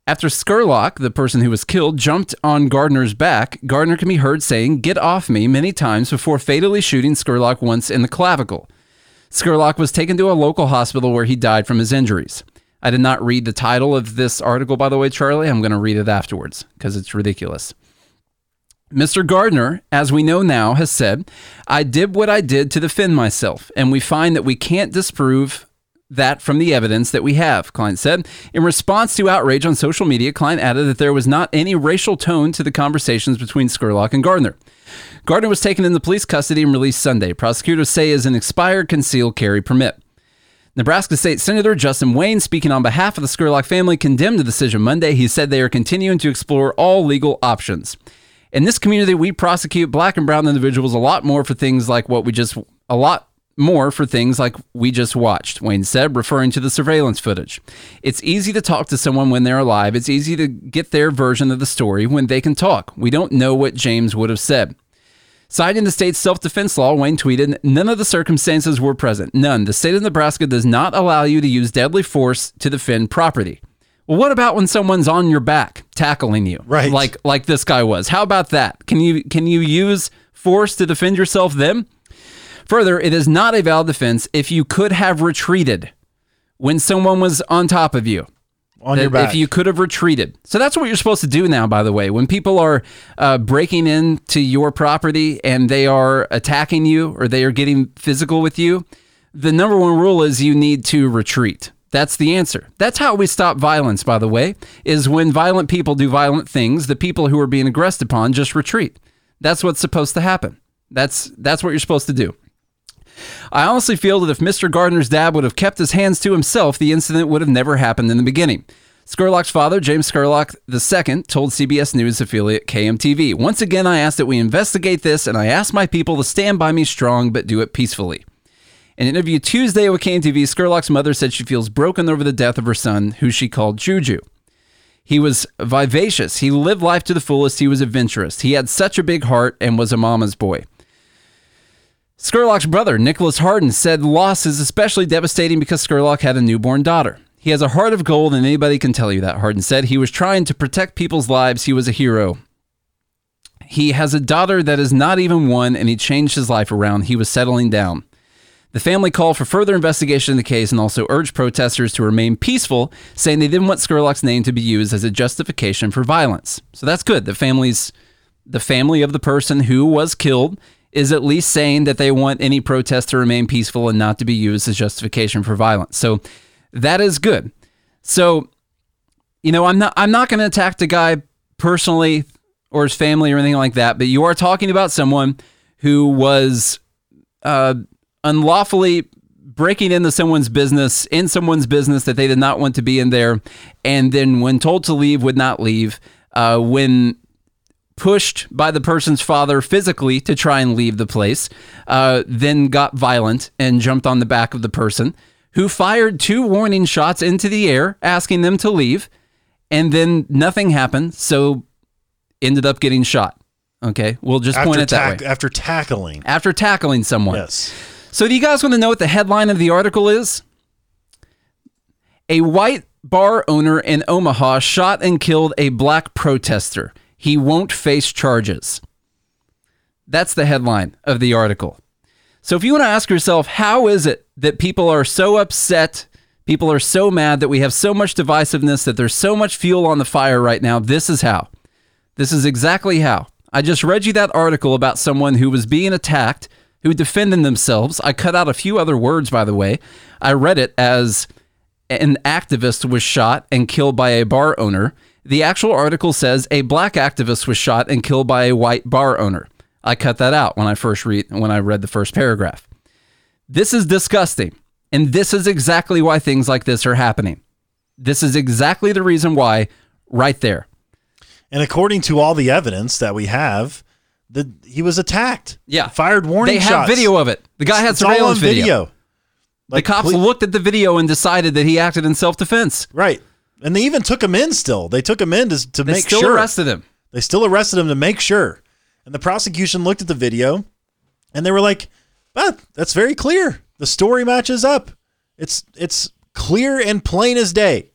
After Scurlock, the person who was killed, jumped on Gardner's back, Gardner can be heard saying, Get off me, many times before fatally shooting Scurlock once in the clavicle. Scurlock was taken to a local hospital where he died from his injuries. I did not read the title of this article, by the way, Charlie. I'm going to read it afterwards because it's ridiculous. Mr. Gardner, as we know now, has said, I did what I did to defend myself, and we find that we can't disprove that from the evidence that we have, Kleine said. In response to outrage on social media, Kleine added that there was not any racial tone to the conversations between Scurlock and Gardner. Gardner was taken into police custody and released Sunday. Prosecutors say is an expired concealed carry permit. Nebraska State Senator Justin Wayne, speaking on behalf of the Scurlock family, condemned the decision Monday. He said they are continuing to explore all legal options. In this community, we prosecute black and brown individuals a lot more for things like what we just, a lot more for things like we just watched, Wayne said, referring to the surveillance footage. It's easy to talk to someone when they're alive. It's easy to get their version of the story when they can talk. We don't know what James would have said. Citing the state's self defense law, Wayne tweeted, None of the circumstances were present. None. The state of Nebraska does not allow you to use deadly force to defend property. Well, what about when someone's on your back tackling you? Right. Like like this guy was. How about that? Can you can you use force to defend yourself then? Further, it is not a valid defense if you could have retreated when someone was on top of you on your back. if you could have retreated. So that's what you're supposed to do now, by the way. When people are uh, breaking into your property and they are attacking you or they are getting physical with you, the number one rule is you need to retreat. That's the answer. That's how we stop violence, by the way, is when violent people do violent things, the people who are being aggressed upon just retreat. That's what's supposed to happen. That's that's what you're supposed to do. I honestly feel that if Mr. Gardner's dad would have kept his hands to himself, the incident would have never happened in the beginning. Scurlock's father, James Scurlock II, told CBS News affiliate KMTV, Once again, I ask that we investigate this, and I ask my people to stand by me strong, but do it peacefully. In an interview Tuesday with KMTV, Scurlock's mother said she feels broken over the death of her son, who she called Juju. He was vivacious. He lived life to the fullest. He was adventurous. He had such a big heart and was a mama's boy. Scurlock's brother, Nicholas Harden, said loss is especially devastating because Scurlock had a newborn daughter. He has a heart of gold, and anybody can tell you that, Harden said. He was trying to protect people's lives. He was a hero. He has a daughter that is not even one, and he changed his life around. He was settling down. The family called for further investigation in the case and also urged protesters to remain peaceful, saying they didn't want Scurlock's name to be used as a justification for violence. So that's good. The family's the family of the person who was killed is at least saying that they want any protest to remain peaceful and not to be used as justification for violence. So that is good. So, you know, I'm not I'm not going to attack the guy personally or his family or anything like that, but you are talking about someone who was uh, unlawfully breaking into someone's business, in someone's business that they did not want to be in there, and then when told to leave, would not leave. Uh, when pushed by the person's father physically to try and leave the place, uh, then got violent and jumped on the back of the person, who fired two warning shots into the air, asking them to leave, and then nothing happened, so ended up getting shot. Okay, we'll just after point it that way. After tackling. After tackling someone. Yes. So, do you guys want to know what the headline of the article is? A white bar owner in Omaha shot and killed a black protester. He won't face charges. That's the headline of the article. So, if you want to ask yourself, how is it that people are so upset, people are so mad that we have so much divisiveness, that there's so much fuel on the fire right now? This is how. This is exactly how. I just read you that article about someone who was being attacked, who defended themselves. I cut out a few other words, by the way. I read it as an activist was shot and killed by a bar owner. The actual article says a black activist was shot and killed by a white bar owner. I cut that out when I first read when I read the first paragraph. This is disgusting. And this is exactly why things like this are happening. This is exactly the reason why right there. And according to all the evidence that we have, the he was attacked. Yeah. Fired warning They have shots. video of it. The guy had It's surveillance video. video. The cops ple- looked at the video and decided that he acted in self-defense. Right. And they even took him in still. They took him in to, to They make still sure. arrested him. They still arrested him to make sure. And the prosecution looked at the video and they were like, ah, that's very clear. The story matches up. It's it's clear and plain as day.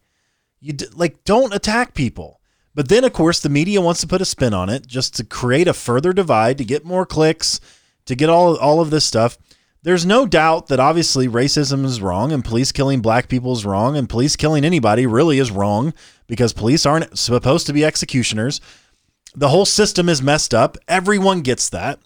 You d- like don't attack people. But then of course the media wants to put a spin on it just to create a further divide to get more clicks, to get all all of this stuff. There's no doubt that obviously racism is wrong and police killing black people is wrong and police killing anybody really is wrong because police aren't supposed to be executioners. The whole system is messed up. Everyone gets that.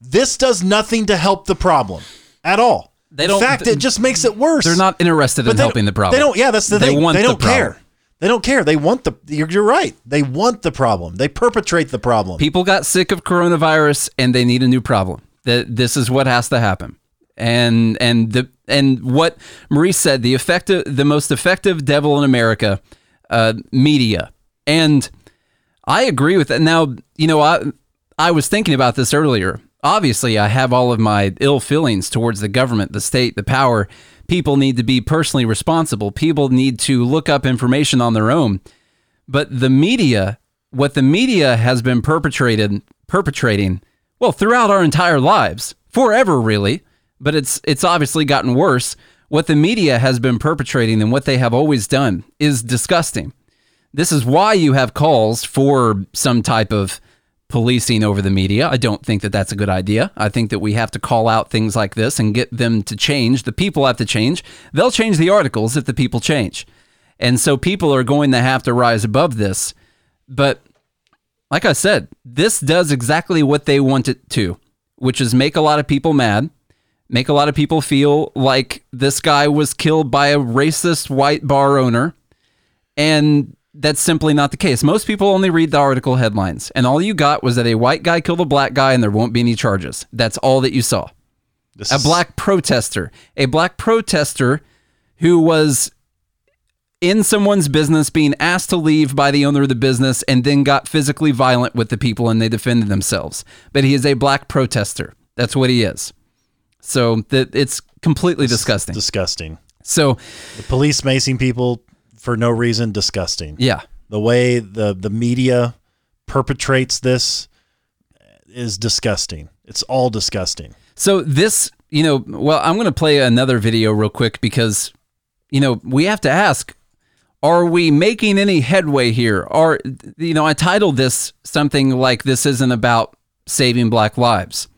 This does nothing to help the problem at all. They in don't- fact, it just makes it worse. They're not interested in helping the problem. They don't. Yeah, that's the They thing. want they don't problem. care. They don't care. They want the. You're, you're right. They want the problem. They perpetrate the problem. People got sick of coronavirus and they need a new problem. That this is what has to happen. And and the and what Maurice said, the effective the most effective devil in America, uh, media. And I agree with that. Now, you know, I I was thinking about this earlier. Obviously, I have all of my ill feelings towards the government, the state, the power. People need to be personally responsible. People need to look up information on their own. But the media, what the media has been perpetrated perpetrating, well, throughout our entire lives, forever really, but it's it's obviously gotten worse. What the media has been perpetrating and what they have always done is disgusting. This is why you have calls for some type of policing over the media. I don't think that that's a good idea. I think that we have to call out things like this and get them to change. The people have to change. They'll change the articles if the people change. And so people are going to have to rise above this. But like I said, this does exactly what they want it to, which is make a lot of people mad, make a lot of people feel like this guy was killed by a racist white bar owner. And that's simply not the case. Most people only read the article headlines, and all you got was that a white guy killed a black guy and there won't be any charges. That's all that you saw. This A black protester, a black protester who was in someone's business being asked to leave by the owner of the business and then got physically violent with the people and they defended themselves. But he is a black protester. That's what he is. So that it's completely disgusting. disgusting. So, The police macing people for no reason, disgusting. yeah. The way the the media perpetrates this is disgusting. It's all disgusting. So this, you know, well, I'm going to play another video real quick because, you know, we have to ask, are we making any headway here? Are, you know, I titled this something like this isn't about saving black lives.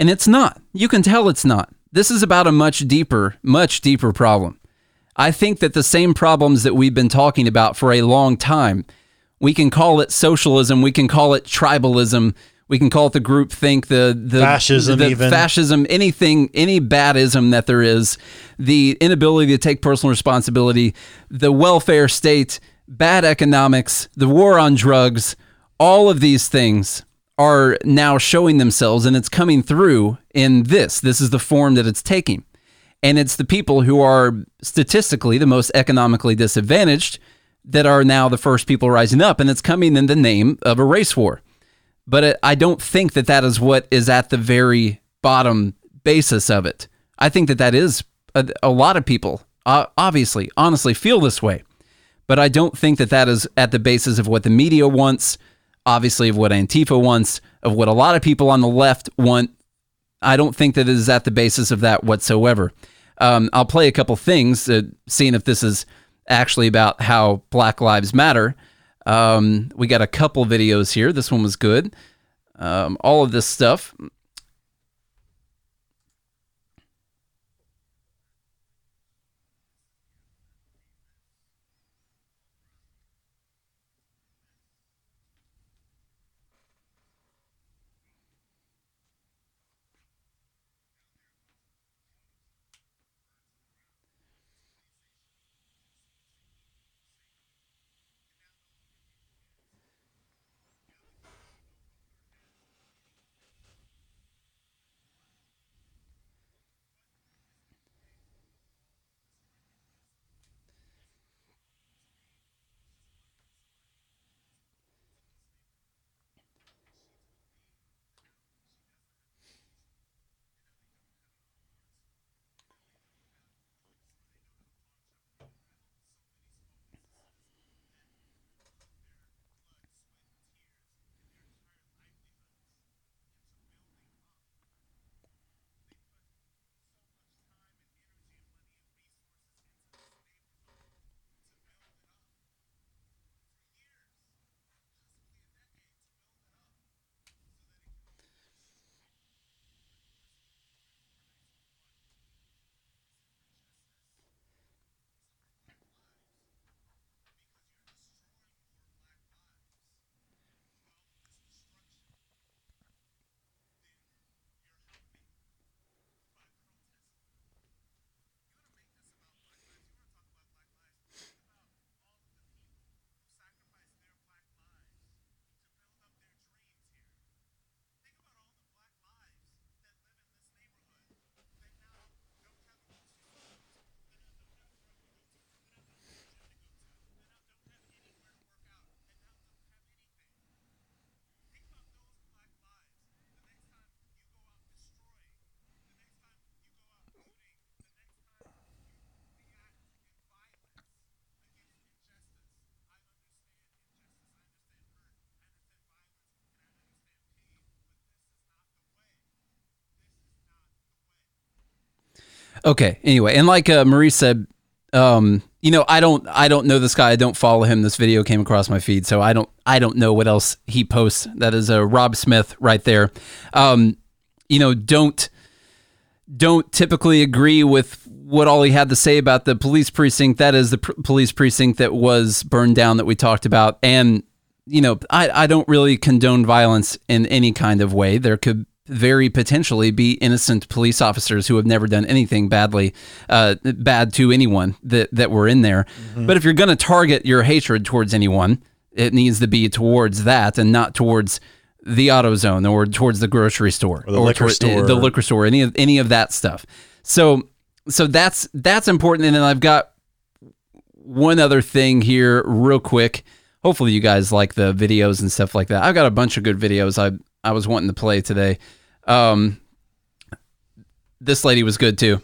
And it's not. You can tell it's not. This is about a much deeper, much deeper problem. I think that the same problems that we've been talking about for a long time, we can call it socialism, we can call it tribalism, we can call it the group think, the the Fascism the even. fascism, anything, any badism that there is, the inability to take personal responsibility, the welfare state, bad economics, the war on drugs, all of these things are now showing themselves and it's coming through in this. This is the form that it's taking. And it's the people who are statistically the most economically disadvantaged that are now the first people rising up. And it's coming in the name of a race war. But it, I don't think that that is what is at the very bottom basis of it. I think that that is a, a lot of people, uh, obviously, honestly, feel this way. But I don't think that that is at the basis of what the media wants, obviously, of what Antifa wants, of what a lot of people on the left want. I don't think that it is at the basis of that whatsoever. Um, I'll play a couple things, uh, seeing if this is actually about how Black Lives Matter. Um, we got a couple videos here. This one was good. Um, all of this stuff. Okay. Anyway, and like uh, Marie said, um, you know, I don't, I don't know this guy. I don't follow him. This video came across my feed, so I don't, I don't know what else he posts. That is a uh, Rob Smith right there. Um, you know, don't, don't typically agree with what all he had to say about the police precinct. That is the pr- police precinct that was burned down that we talked about, and you know, I, I don't really condone violence in any kind of way. There could very potentially be innocent police officers who have never done anything badly uh, bad to anyone that that were in there. Mm-hmm. But if you're going to target your hatred towards anyone, it needs to be towards that and not towards the AutoZone or towards the grocery store or the or liquor toward, store, the liquor store, any of any of that stuff. So so that's that's important. And then I've got one other thing here, real quick. Hopefully, you guys like the videos and stuff like that. I've got a bunch of good videos I I was wanting to play today. Um, this lady was good too.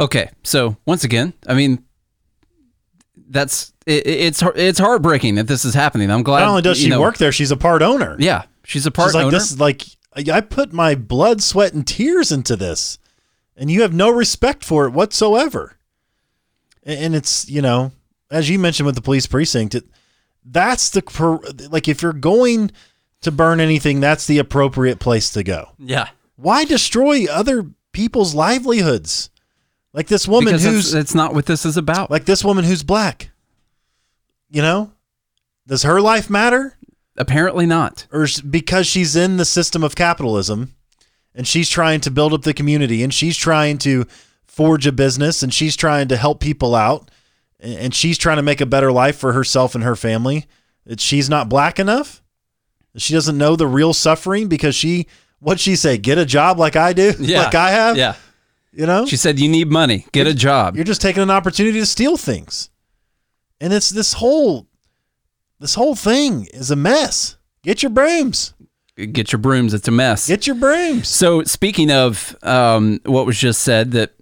Okay, so once again, I mean, that's it, it's it's heartbreaking that this is happening. I'm glad. Not only does she know, work there, she's a part owner. Yeah, she's a part she's like, owner. This is like I put my blood, sweat, and tears into this, and you have no respect for it whatsoever. And it's you know, as you mentioned with the police precinct, it, that's the like if you're going to burn anything, that's the appropriate place to go. Yeah. Why destroy other people's livelihoods? Like this woman because who's it's not what this is about. Like this woman who's black. You know? Does her life matter? Apparently not. Or because she's in the system of capitalism and she's trying to build up the community and she's trying to forge a business and she's trying to help people out and she's trying to make a better life for herself and her family. That she's not black enough? She doesn't know the real suffering because she what'd she say? Get a job like I do? Yeah. Like I have? Yeah. You know? She said, You need money, get a job. You're just taking an opportunity to steal things. And it's this whole this whole thing is a mess. Get your brooms. Get your brooms. It's a mess. Get your brooms. So speaking of um, what was just said, that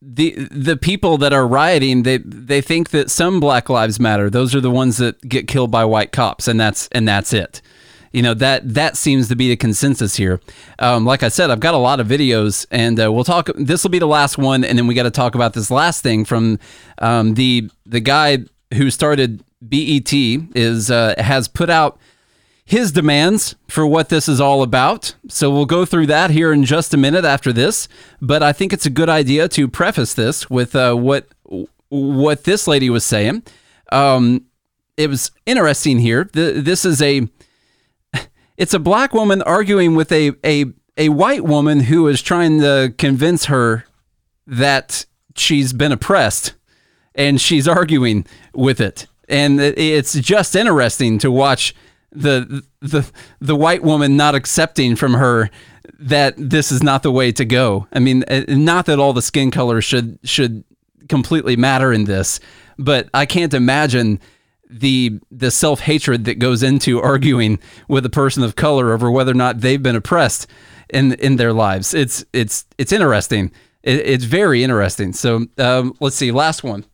the the people that are rioting, they they think that some Black Lives Matter. Those are the ones that get killed by white cops, and that's and that's it you know that that seems to be the consensus here. Um, like I said, I've got a lot of videos, and uh, we'll talk. This will be the last one, and then we got to talk about this last thing from um, the the guy who started BET is uh, has put out his demands for what this is all about. So we'll go through that here in just a minute after this. But I think it's a good idea to preface this with uh, what what this lady was saying. Um, it was interesting here. The, this is a it's a black woman arguing with a, a, a white woman who is trying to convince her that she's been oppressed and she's arguing with it. And it's just interesting to watch the the the white woman not accepting from her that this is not the way to go. I mean, uh, not that all the skin color should should completely matter in this, but I can't imagine the the self hatred that goes into arguing with a person of color over whether or not they've been oppressed in in their lives. It's it's it's interesting. It, it's very interesting. So um, let's see. Last one.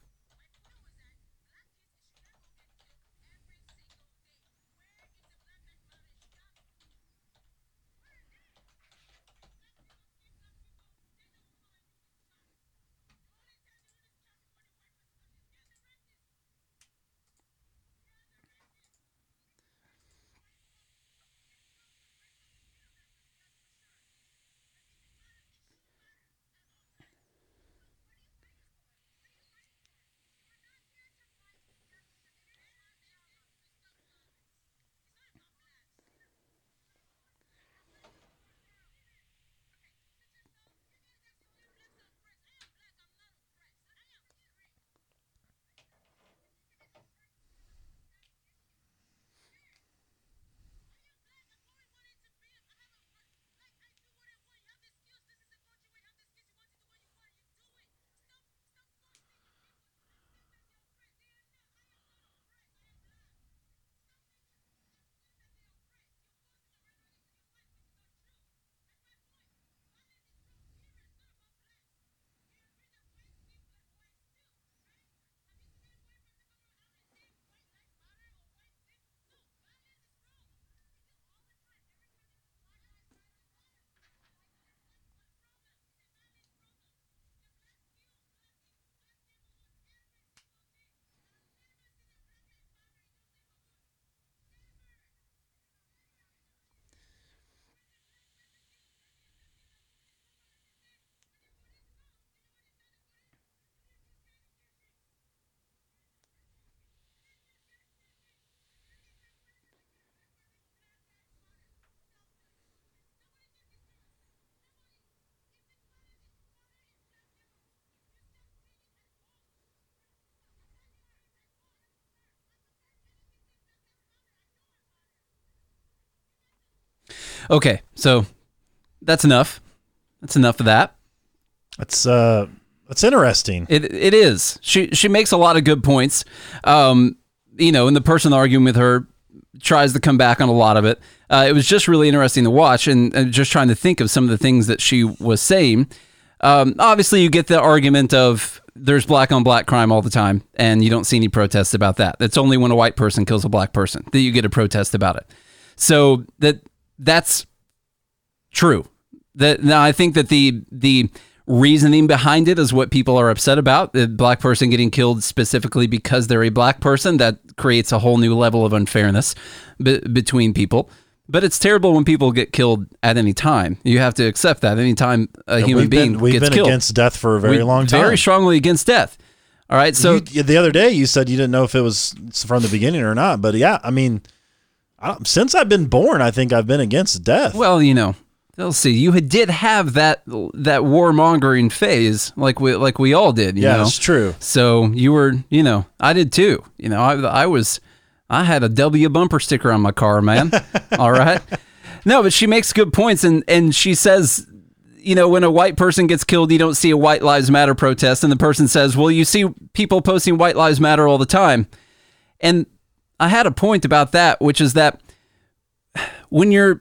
Okay, so that's enough. That's enough of that. That's uh, that's interesting. It it is. She she makes a lot of good points. Um, you know, and the person arguing with her tries to come back on a lot of it. Uh, it was just really interesting to watch, and, and just trying to think of some of the things that she was saying. Um, obviously, you get the argument of there's black on black crime all the time, and you don't see any protests about that. It's only when a white person kills a black person that you get a protest about it. So that that's true. That now I think that the the reasoning behind it is what people are upset about. The black person getting killed specifically because they're a black person that creates a whole new level of unfairness be- between people. But it's terrible when people get killed at any time. You have to accept that any time a human being been, we've gets been killed. against death for a very We- long time. Very strongly against death. All right, so you, the other day you said you didn't know if it was from the beginning or not, but yeah, I mean, since I've been born, I think I've been against death. Well, you know, they'll see. You had- did have that that warmongering phase, like we like we all did. You yeah, know? it's true. So you were, you know, I did too. You know, I I was, I had a W bumper sticker on my car, man. all right. No, but she makes good points, and and she says. You know, when a white person gets killed, you don't see a White Lives Matter protest. And the person says, Well, you see people posting White Lives Matter all the time. And I had a point about that, which is that when you're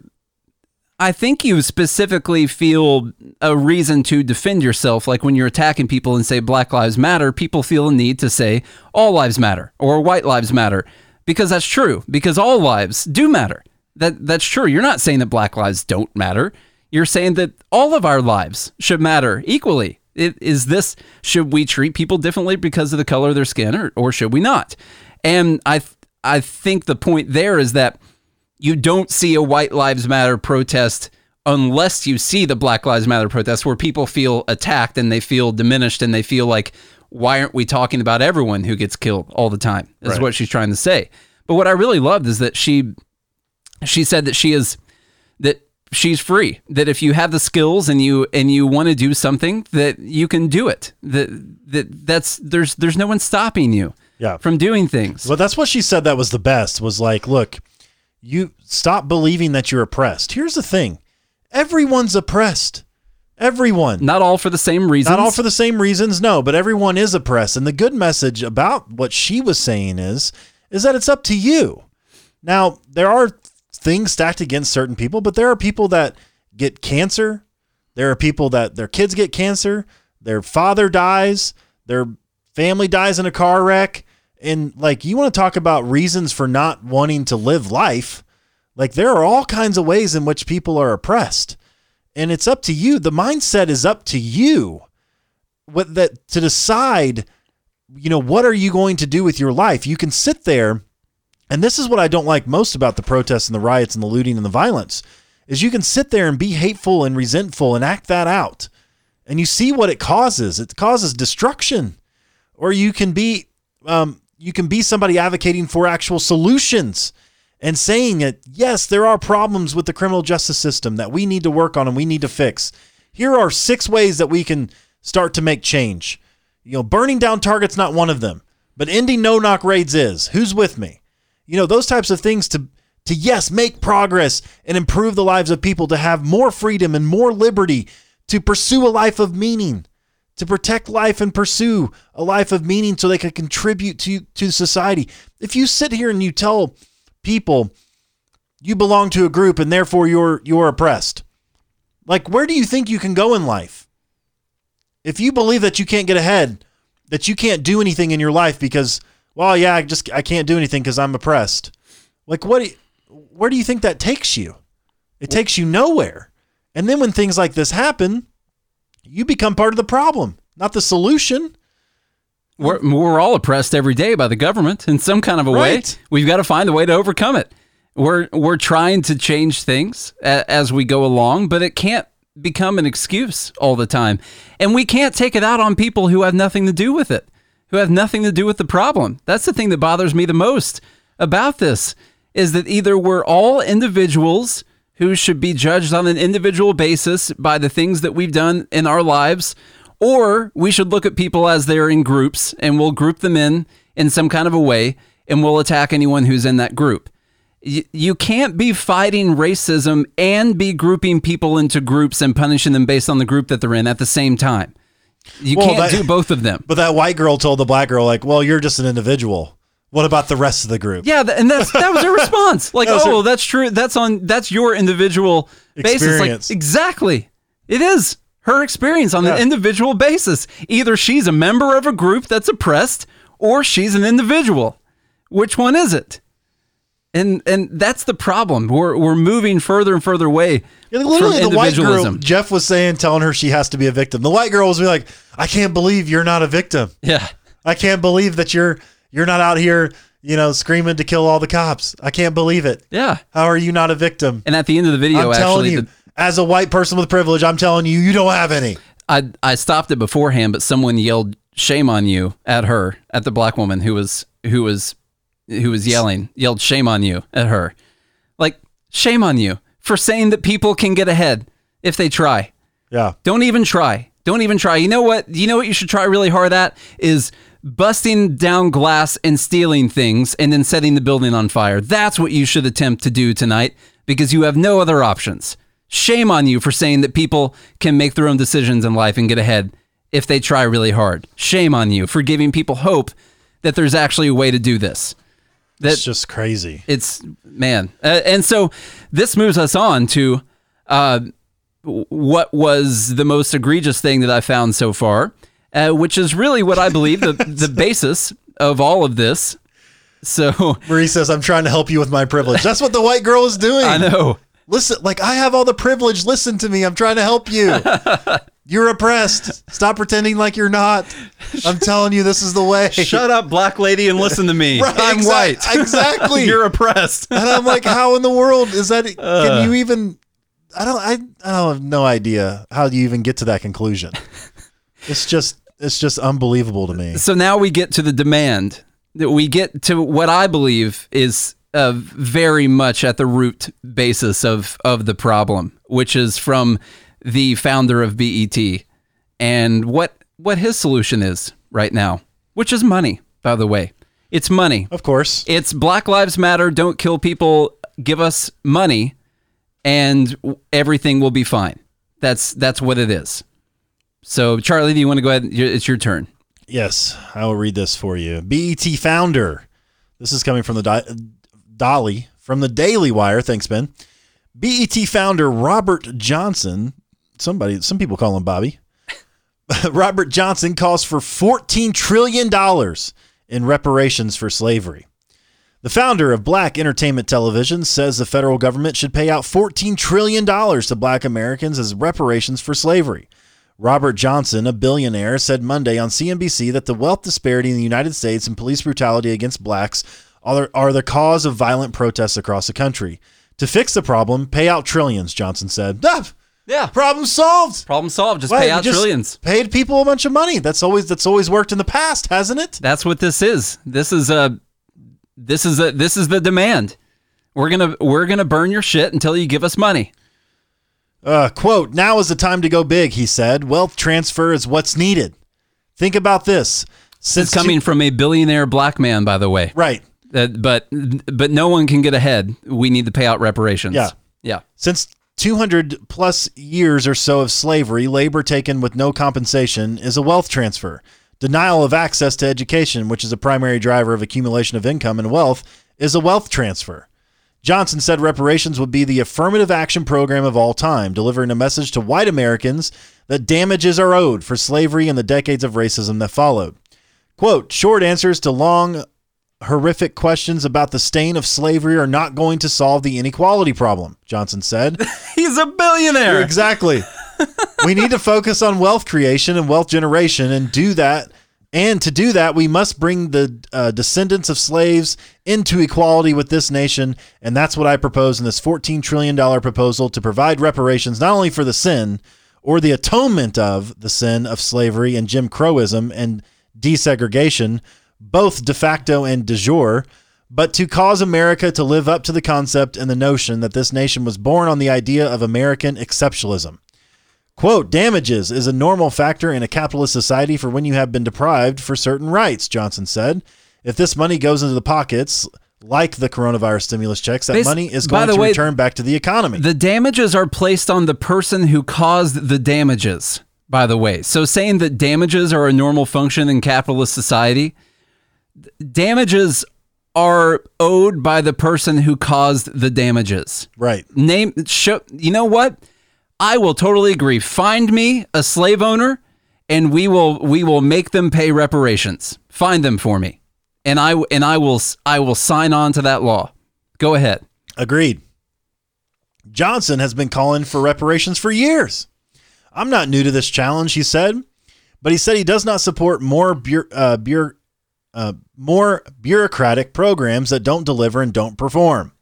I think you specifically feel a reason to defend yourself. Like when you're attacking people and say Black Lives Matter, people feel a need to say all lives matter or white lives matter because that's true, because all lives do matter. That, that's true. You're not saying that black lives don't matter. You're saying that all of our lives should matter equally. It, is this, should we treat people differently because of the color of their skin or, or should we not? And I, I think the point there is that you don't see a White Lives Matter protest unless you see the Black Lives Matter protest where people feel attacked and they feel diminished and they feel like, why aren't we talking about everyone who gets killed all the time? Is Right. what she's trying to say. But what I really loved is that she she said that she is that she's free that if you have the skills and you and you want to do something that you can do it that that that's there's there's no one stopping you Yeah. from doing things Well, that's what she said that was the best was like, look, you stop believing that you're oppressed. Here's the thing everyone's oppressed. Everyone. not all for the same reasons Not all for the same reasons, no, but everyone is oppressed. And the good message about what she was saying is, is that it's up to you. Now, there are things stacked against certain people, but there are people that get cancer. There are people that their kids get cancer, their father dies, their family dies in a car wreck. And like, you want to talk about reasons for not wanting to live life. Like, there are all kinds of ways in which people are oppressed and it's up to you. The mindset is up to you. What that to decide, you know, what are you going to do with your life? You can sit there, and this is what I don't like most about the protests and the riots and the looting and the violence, is you can sit there and be hateful and resentful and act that out. And you see what it causes. It causes destruction. Or you can be um, you can be somebody advocating for actual solutions and saying that yes, there are problems with the criminal justice system that we need to work on and we need to fix. Here are six ways that we can start to make change. You know, burning down targets not one of them, but ending no knock raids is. Who's with me? You know, those types of things to to yes, make progress and improve the lives of people to have more freedom and more liberty to pursue a life of meaning to protect life and pursue a life of meaning so they can contribute to to society. If you sit here and you tell people you belong to a group and therefore you're you're oppressed. Like where do you think you can go in life? If you believe that you can't get ahead, that you can't do anything in your life because well, yeah, I just I can't do anything cuz I'm oppressed. Like what where do you think that takes you? It takes you nowhere. And then when things like this happen, you become part of the problem, not the solution. We're, we're all oppressed every day by the government in some kind of a way. We've got to find a way to overcome it. We're we're trying to change things a, as we go along, but it can't become an excuse all the time. And we can't take it out on people who have nothing to do with it, who have nothing to do with the problem. That's the thing that bothers me the most about this is that either we're all individuals who should be judged on an individual basis by the things that we've done in our lives or we should look at people as they're in groups and we'll group them in in some kind of a way and we'll attack anyone who's in that group. Y- you can't be fighting racism and be grouping people into groups and punishing them based on the group that they're in at the same time. You Well, can't that- do both of them. But that white girl told the black girl, like, well, you're just an individual. What about the rest of the group? Yeah, th- and that's that was her response. Like, That was her- oh, that's true. That's on that's your individual basis. Experience. Like, exactly. It is her experience on Yeah. an individual basis. Either she's a member of a group that's oppressed, or she's an individual. Which one is it? And and that's the problem. We're we're moving further and further away Yeah, from literally, the white girl. Jeff was saying, telling her she has to be a victim. The white girl was like, I can't believe you're not a victim. yeah. I can't believe that you're you're not out here, you know, screaming to kill all the cops. I can't believe it. Yeah. How are you not a victim? And at the end of the video, I'm telling actually, you, the, as a white person with privilege, I'm telling you, you don't have any. I I stopped it beforehand, but someone yelled "shame on you" at her, at the black woman who was who was who was yelling, yelled "shame on you" at her, like shame on you for saying that people can get ahead if they try. Yeah. Don't even try. Don't even try. You know what? You know what you should try really hard at is busting down glass and stealing things and then setting the building on fire. That's what you should attempt to do tonight because you have no other options. Shame on you for saying that people can make their own decisions in life and get ahead if they try really hard. Shame on you for giving people hope that there's actually a way to do this. That It's just crazy. it's man uh, and so this moves us on to uh, what was the most egregious thing that i found so far uh, which is really what i believe the, the basis of all of this so Marie says, I'm trying to help you with my privilege. That's what the white girl is doing. i know Listen, like I have all the privilege. Listen to me. I'm trying to help you. You're oppressed. Stop pretending like you're not. I'm telling you, this is the way. shut up black lady and listen to me Right, i'm exact- white exactly. you're oppressed And I'm like, how in the world is that? Uh. Can you even? I don't. I. I don't have no idea how you even get to that conclusion. It's just. It's just unbelievable to me. so now we get to the demand that we get to what I believe is uh, very much at the root basis of of the problem, which is from the founder of BET and what what his solution is right now, which is money. By the way, it's money. Of course. It's Black Lives Matter. Don't kill people. Give us money, and everything will be fine. That's that's what it is. So, Charlie, do you want to go ahead? It's your turn. Yes, I will read this for you. BET founder. This is coming from the Di- Dolly from the Daily Wire. Thanks, Ben. BET founder Robert Johnson. Somebody, some people call him Bobby. Robert Johnson calls for $14 trillion in reparations for slavery. The founder of Black Entertainment Television says the federal government should pay out $14 trillion to black Americans as reparations for slavery. Robert Johnson, a billionaire, said Monday on CNBC that the wealth disparity in the United States and police brutality against blacks are, are the cause of violent protests across the country. To fix the problem, pay out trillions, Johnson said. Ah, Yeah. problem solved. Problem solved. Just pay out just trillions. Paid people a bunch of money. That's always that's always worked in the past, hasn't it? That's what this is. This is a this is a this is the demand. We're gonna we're gonna burn your shit until you give us money. Uh, quote, now is the time to go big, he said. Wealth transfer is what's needed. Think about this. Since It's coming from a billionaire black man, by the way. right. Uh, but but no one can get ahead. We need to pay out reparations. Yeah. Yeah. Since 200 plus years or so of slavery, labor taken with no compensation is a wealth transfer. Denial of access to education, which is a primary driver of accumulation of income and wealth, is a wealth transfer. Johnson said reparations would be the affirmative action program of all time, delivering a message to white Americans that damages are owed for slavery and the decades of racism that followed. Quote, short answers to long, horrific questions about the stain of slavery are not going to solve the inequality problem, Johnson said. He's a billionaire. exactly. we need to focus on wealth creation and wealth generation and do that. And to do that, we must bring the uh, descendants of slaves into equality with this nation. And that's what I propose in this $14 trillion proposal to provide reparations not only for the sin or the atonement of the sin of slavery and Jim Crowism and desegregation, both de facto and de jure, but to cause America to live up to the concept and the notion that this nation was born on the idea of American exceptionalism. Quote, damages is a normal factor in a capitalist society for when you have been deprived for certain rights, Johnson said. If this money goes into the pockets, like the coronavirus stimulus checks, that Bas- money is going to way, return back to the economy. The damages are placed on the person who caused the damages, by the way. So saying that damages are a normal function in capitalist society, damages are owed by the person who caused the damages. right. Name show you know what? I will totally agree. Find me a slave owner and we will we will make them pay reparations. Find them for me. And I and I will I will sign on to that law. Go ahead. Agreed. Johnson has been calling for reparations for years. I'm not new to this challenge, he said, but he said he does not support more uh, bu- uh, more bureaucratic programs that don't deliver and don't perform.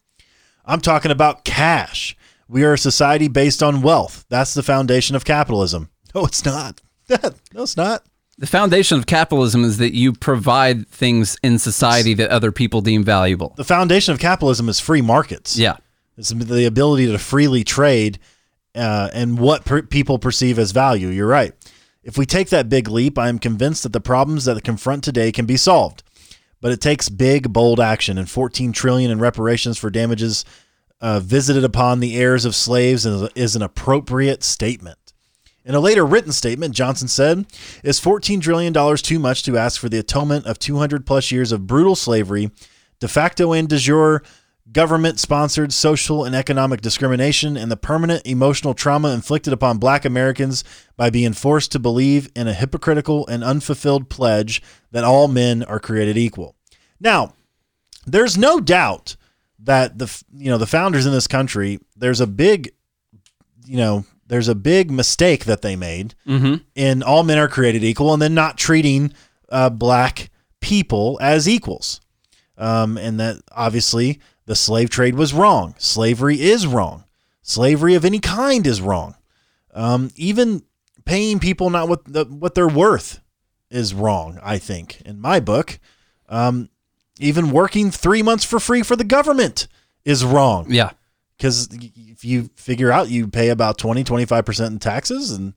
I'm talking about cash. We are a society based on wealth. That's the foundation of capitalism. No, it's not. no, it's not. The foundation of capitalism is that you provide things in society that other people deem valuable. The foundation of capitalism is free markets. Yeah. It's the ability to freely trade uh, and what per- people perceive as value. You're right. If we take that big leap, I am convinced that the problems that confront today can be solved. But it takes big, bold action, and 14 trillion in reparations for damages uh, visited upon the heirs of slaves is, is an appropriate statement. In a later written statement, Johnson said, Is $14 trillion too much to ask for the atonement of 200 plus years of brutal slavery, de facto and de jure government sponsored social and economic discrimination, and the permanent emotional trauma inflicted upon black Americans by being forced to believe in a hypocritical and unfulfilled pledge that all men are created equal? Now, there's no doubt that the you know the founders in this country there's a big you know there's a big mistake that they made Mm-hmm. in all men are created equal and then not treating uh, black people as equals. Um, and that obviously the slave trade was wrong. Slavery is wrong. Slavery of any kind is wrong. Um, even paying people not what the, what they're worth is wrong i think in my book. Um, even working three months for free for the government is wrong Yeah. because if you figure out you pay about 20 25% in taxes and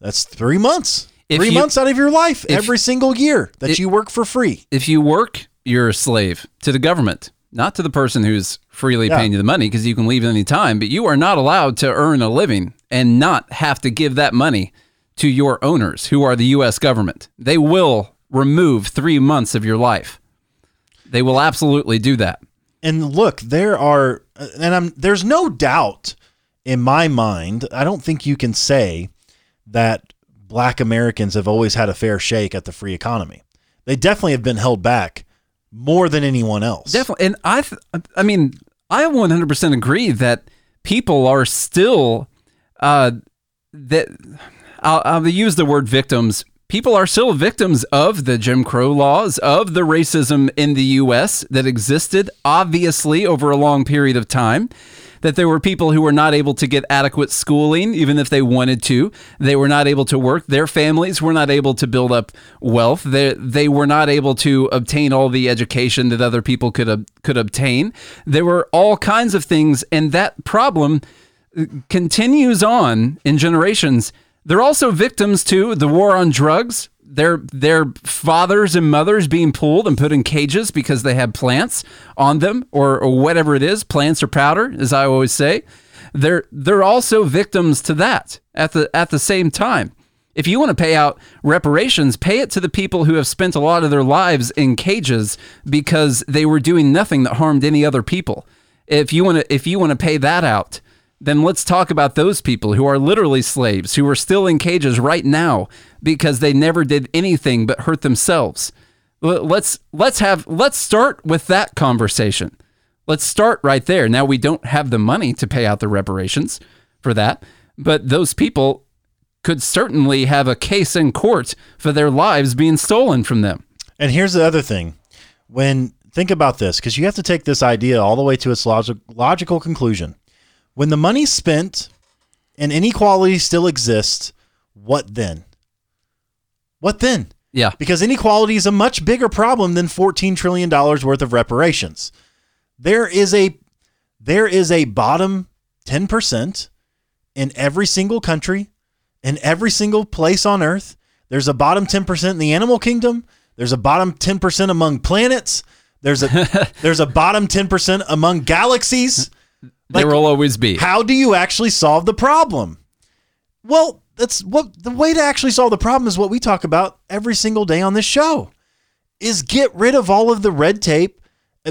that's three months If three you- months out of your life if- every single year that It- you work for free If you work, you're a slave to the government, not to the person who's freely Yeah. paying you the money because you can leave at any time, but you are not allowed to earn a living and not have to give that money to your owners who are the US government. They will remove 3 months of your life. They will absolutely do that. and look there are and i'm there's no doubt in my mind i don't think you can say that black americans have always had a fair shake at the free economy they definitely have been held back more than anyone else Definitely. And I, th- I mean, I 100% agree that people are still, uh, that I'll, I'll use the word victims. People are still victims of the Jim Crow laws, of the racism in the U.S. that existed, obviously, over a long period of time. That there were people who were not able to get adequate schooling, even if they wanted to. They were not able to work. Their families were not able to build up wealth. They, they were not able to obtain all the education that other people could could obtain. There were all kinds of things, and that problem continues on in generations. They're also victims to the war on drugs. Their their fathers and mothers being pulled and put in cages because they had plants on them or, or whatever it is, plants or powder, as I always say. They're they're also victims to that at the at the same time. If you want to pay out reparations, pay it to the people who have spent a lot of their lives in cages because they were doing nothing that harmed any other people. If you want to if you want to pay that out, then let's talk about those people who are literally slaves, who are still in cages right now because they never did anything but hurt themselves. Let's let's have let's start with that conversation. Let's start right there. Now we don't have the money to pay out the reparations for that, but those people could certainly have a case in court for their lives being stolen from them. And here's the other thing. When think about this, because you have to take this idea all the way to its logic, logical conclusion. When the money's spent and inequality still exists, what then? What then? Yeah. Because inequality is a much bigger problem than $14 trillion worth of reparations. There is a there is a bottom 10% in every single country, in every single place on earth. There's a bottom 10% in the animal kingdom. There's a bottom 10% among planets. There's a there's a bottom 10% among galaxies. There will always be. How do you actually solve the problem? Well, that's what the way to actually solve the problem is what we talk about every single day on this show. Is get rid of all of the red tape.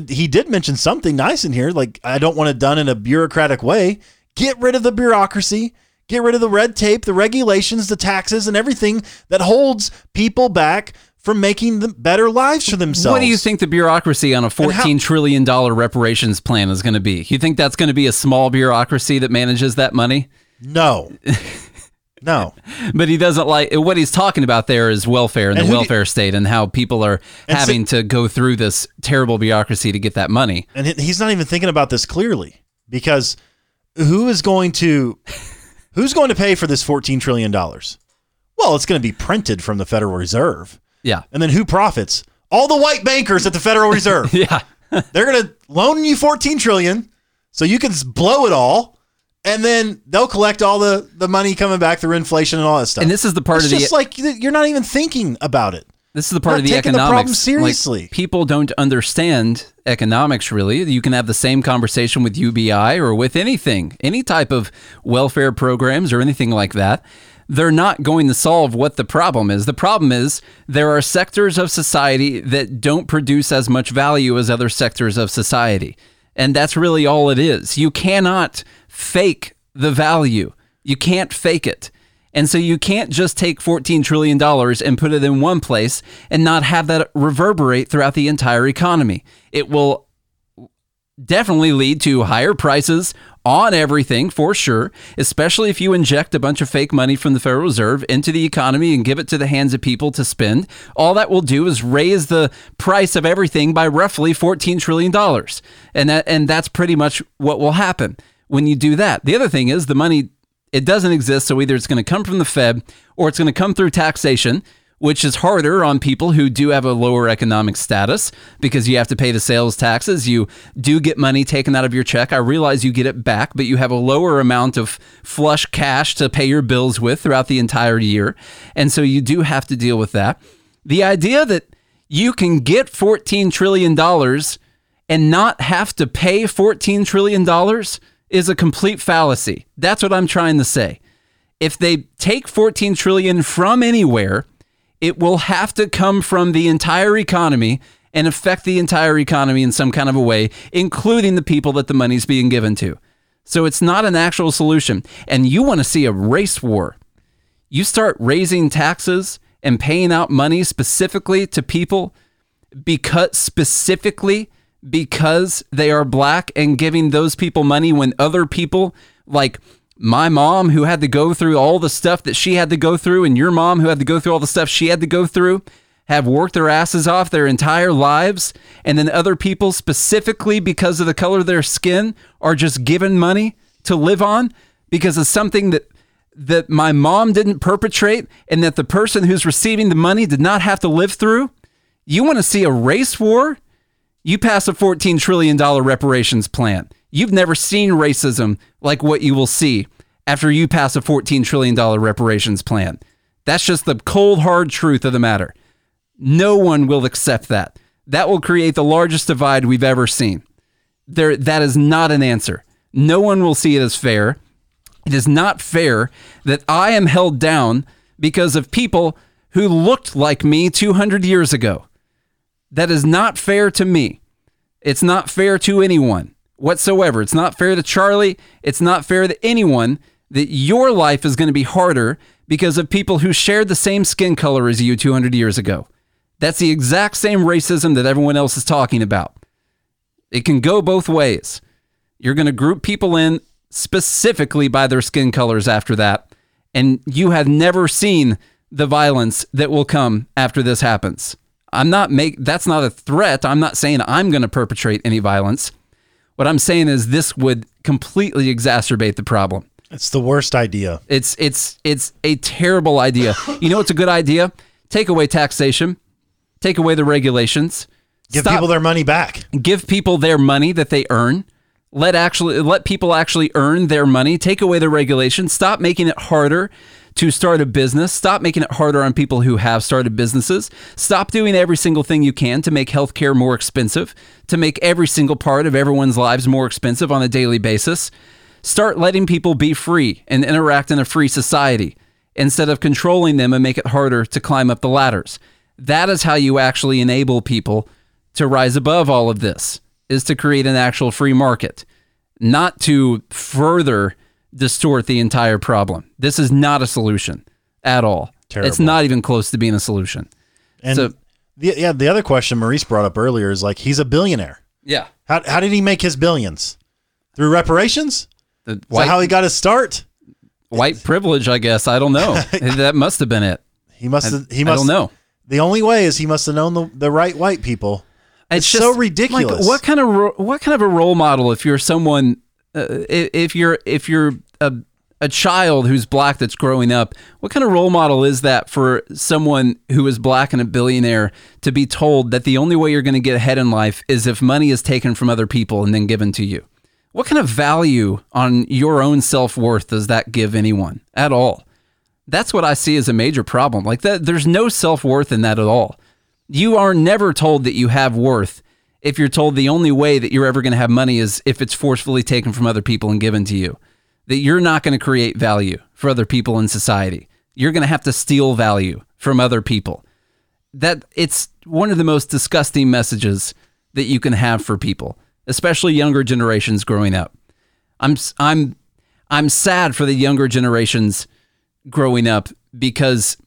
He did mention something nice in here like I don't want it done in a bureaucratic way. Get rid of the bureaucracy. Get rid of the red tape, the regulations, the taxes and everything that holds people back from making the better lives for themselves. What do you think the bureaucracy on a fourteen trillion dollar reparations plan is going to be? You think that's going to be a small bureaucracy that manages that money? No. No. But he doesn't like what he's talking about there is welfare and, And the who do- welfare state and how people are And so- having to go through this terrible bureaucracy to get that money. and he's not even thinking about this clearly because who is going to who's going to pay for this 14 trillion dollars well it's going to be printed from the federal reserve Yeah. and then who profits all the white bankers at the federal reserve Yeah. they're going to loan you 14 trillion so you can blow it all and then they'll collect all the the money coming back through inflation and all that stuff And this is the part it's of the just like you're not even thinking about it This is the part of the taking the economics. problem Like, seriously. people don't understand economics really. You can have the same conversation with UBI or with anything, any type of welfare programs or anything like that. They're not going to solve what the problem is. The problem is there are sectors of society that don't produce as much value as other sectors of society. And that's really all it is. You cannot fake the value. You can't fake it. And so you can't just take $14 trillion and put it in one place and not have that reverberate throughout the entire economy. It will definitely lead to higher prices on everything for sure, especially if you inject a bunch of fake money from the Federal Reserve into the economy and give it to the hands of people to spend. All that will do is raise the price of everything by roughly $14 trillion. And that and that's pretty much what will happen when you do that. The other thing is the money it doesn't exist, so either it's going to come from the Fed or it's going to come through taxation, which is harder on people who do have a lower economic status because you have to pay the sales taxes. You do get money taken out of your check. I realize you get it back, but you have a lower amount of flush cash to pay your bills with throughout the entire year. And so you do have to deal with that. The idea that you can get $14 trillion and not have to pay $14 trillion is a complete fallacy. That's what I'm trying to say. If they take 14 trillion from anywhere, it will have to come from the entire economy and affect the entire economy in some kind of a way, including the people that the money's being given to. So it's not an actual solution. And you want to see a race war. You start raising taxes and paying out money specifically to people because specifically because they are black and giving those people money when other people like my mom who had to go through all the stuff that she had to go through and your mom who had to go through all the stuff she had to go through have worked their asses off their entire lives. And then other people specifically because of the color of their skin are just given money to live on because of something that that my mom didn't perpetrate and that the person who's receiving the money did not have to live through. You want to see a race war you pass a $14 trillion reparations plan. You've never seen racism like what you will see after you pass a $14 trillion reparations plan. That's just the cold, hard truth of the matter. No one will accept that. That will create the largest divide we've ever seen. There, that is not an answer. No one will see it as fair. It is not fair that I am held down because of people who looked like me 200 years ago. That is not fair to me. It's not fair to anyone whatsoever. It's not fair to Charlie. It's not fair to anyone that your life is going to be harder because of people who shared the same skin color as you 200 years ago. That's the exact same racism that everyone else is talking about. It can go both ways. You're going to group people in specifically by their skin colors after that, and you have never seen the violence that will come after this happens. I'm not make that's not a threat. I'm not saying I'm going to perpetrate any violence. What I'm saying is this would completely exacerbate the problem. It's the worst idea. It's it's it's a terrible idea. You know what's a good idea? Take away taxation. Take away the regulations. Give Stop- people their money back. give people their money that they earn. Let actually let people actually earn their money. Take away the regulations. Stop making it harder to start a business. Stop making it harder on people who have started businesses. Stop doing every single thing you can to make healthcare more expensive, to make every single part of everyone's lives more expensive on a daily basis. Start letting people be free and interact in a free society instead of controlling them and make it harder to climb up the ladders. That is how you actually enable people to rise above all of this is to create an actual free market, not to further distort the entire problem. This is not a solution at all. Terrible. It's not even close to being a solution. And So- the, yeah, the other question Maurice brought up earlier is like he's a billionaire. Yeah. How how did he make his billions? Through reparations? The white, how he got his start? white privilege, I guess. I don't know. that must have been it. He must have he I must don't know. The only way is he must have known the, the right white people. It's just so ridiculous. Like, what kind of ro- what kind of a role model if you're someone uh, if you're if you're a a child who's black that's growing up, what kind of role model is that for someone who is black and a billionaire to be told that the only way you're going to get ahead in life is if money is taken from other people and then given to you? What kind of value on your own self worth does that give anyone at all? That's what I see as a major problem. Like that, there's no self worth in that at all. You are never told that you have worth if you're told the only way that you're ever going to have money is if it's forcefully taken from other people and given to you. That you're not going to create value for other people in society. You're going to have to steal value from other people. That it's one of the most disgusting messages that you can have for people, especially younger generations growing up. I'm I'm I'm sad for the younger generations growing up because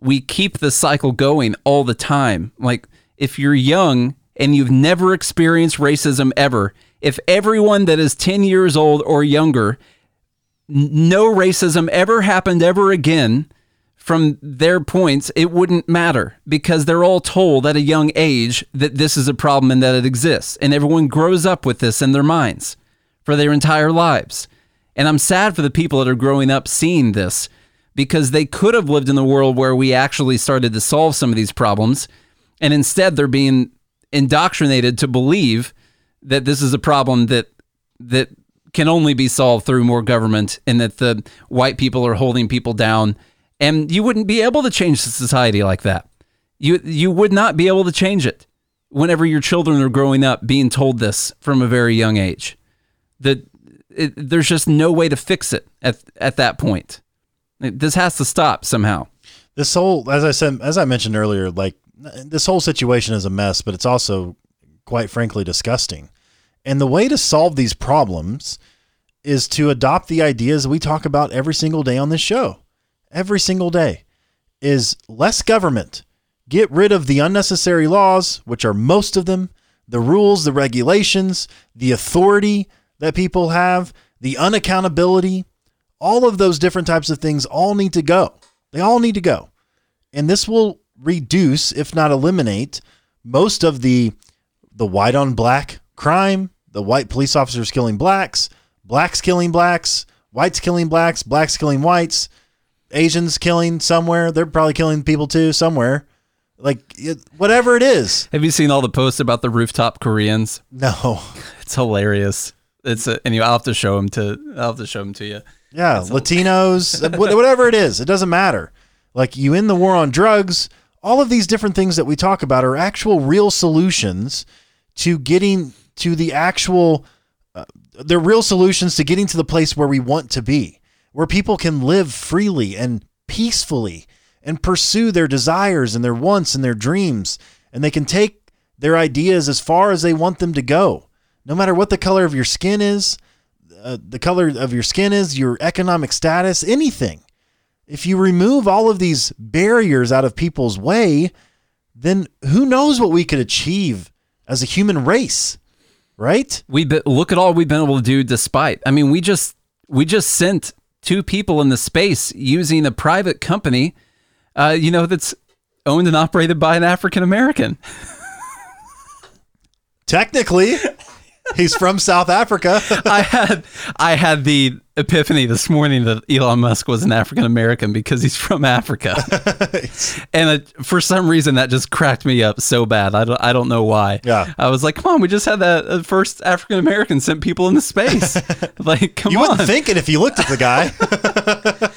we keep the cycle going all the time. Like if you're young and you've never experienced racism ever, if everyone that is 10 years old or younger, no racism ever happened ever again, from their points, it wouldn't matter because they're all told at a young age that this is a problem and that it exists. And everyone grows up with this in their minds for their entire lives. And I'm sad for the people that are growing up seeing this because they could have lived in the world where we actually started to solve some of these problems. And instead, they're being indoctrinated to believe that this is a problem that that can only be solved through more government and that the white people are holding people down. And you wouldn't be able to change the society like that. You you would not be able to change it whenever your children are growing up being told this from a very young age. That it, there's just no way to fix it at at that point. This has to stop somehow. This whole as I said as I mentioned earlier, like this whole situation is a mess, but it's also quite frankly disgusting. And the way to solve these problems is to adopt the ideas we talk about every single day on this show. Every single day is less government. Get rid of the unnecessary laws, which are most of them, the rules, the regulations, the authority that people have, the unaccountability, all of those different types of things all need to go. They all need to go. And this will reduce, if not eliminate, most of the the white on black crime, the white police officers killing blacks, blacks killing blacks, whites killing blacks, blacks killing whites, Asians killing somewhere. They're probably killing people too somewhere. Like it, whatever it is. have you seen all the posts about the rooftop koreans No. it's hilarious it's uh, a, anyway i'll have to show them to i'll have to show them to you Yeah, Latinos, uh, whatever it is, it doesn't matter. Like you in the war on drugs, all of these different things that we talk about are actual real solutions to getting to the actual uh, they're real solutions to getting to the place where we want to be, where people can live freely and peacefully and pursue their desires and their wants and their dreams and they can take their ideas as far as they want them to go. No matter what the color of your skin is, uh, the color of your skin is, your economic status, anything. If you remove all of these barriers out of people's way, then who knows what we could achieve as a human race, right? we be, look at all we've been able to do despite i mean we just we just sent two people into space using a private company uh, you know that's owned and operated by an african american Technically, he's from South Africa. I had I had the epiphany this morning that Elon Musk was an African American because he's from Africa, and it, for some reason that just cracked me up so bad. I don't, I don't know why. Yeah. I was like, come on, we just had that uh, first African American sent people into space. like, come You on, wouldn't think it if you looked at the guy.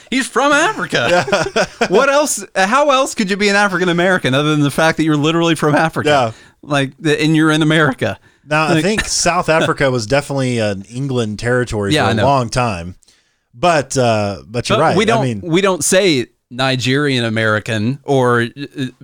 he's from Africa. Yeah. what else? How else could you be an African American other than the fact that you're literally from Africa? Yeah. Like, and you're in America. Now, I think South Africa was definitely an England territory Yeah, for a long time. But uh, but you're But right. We don't. I mean, we don't say Nigerian American or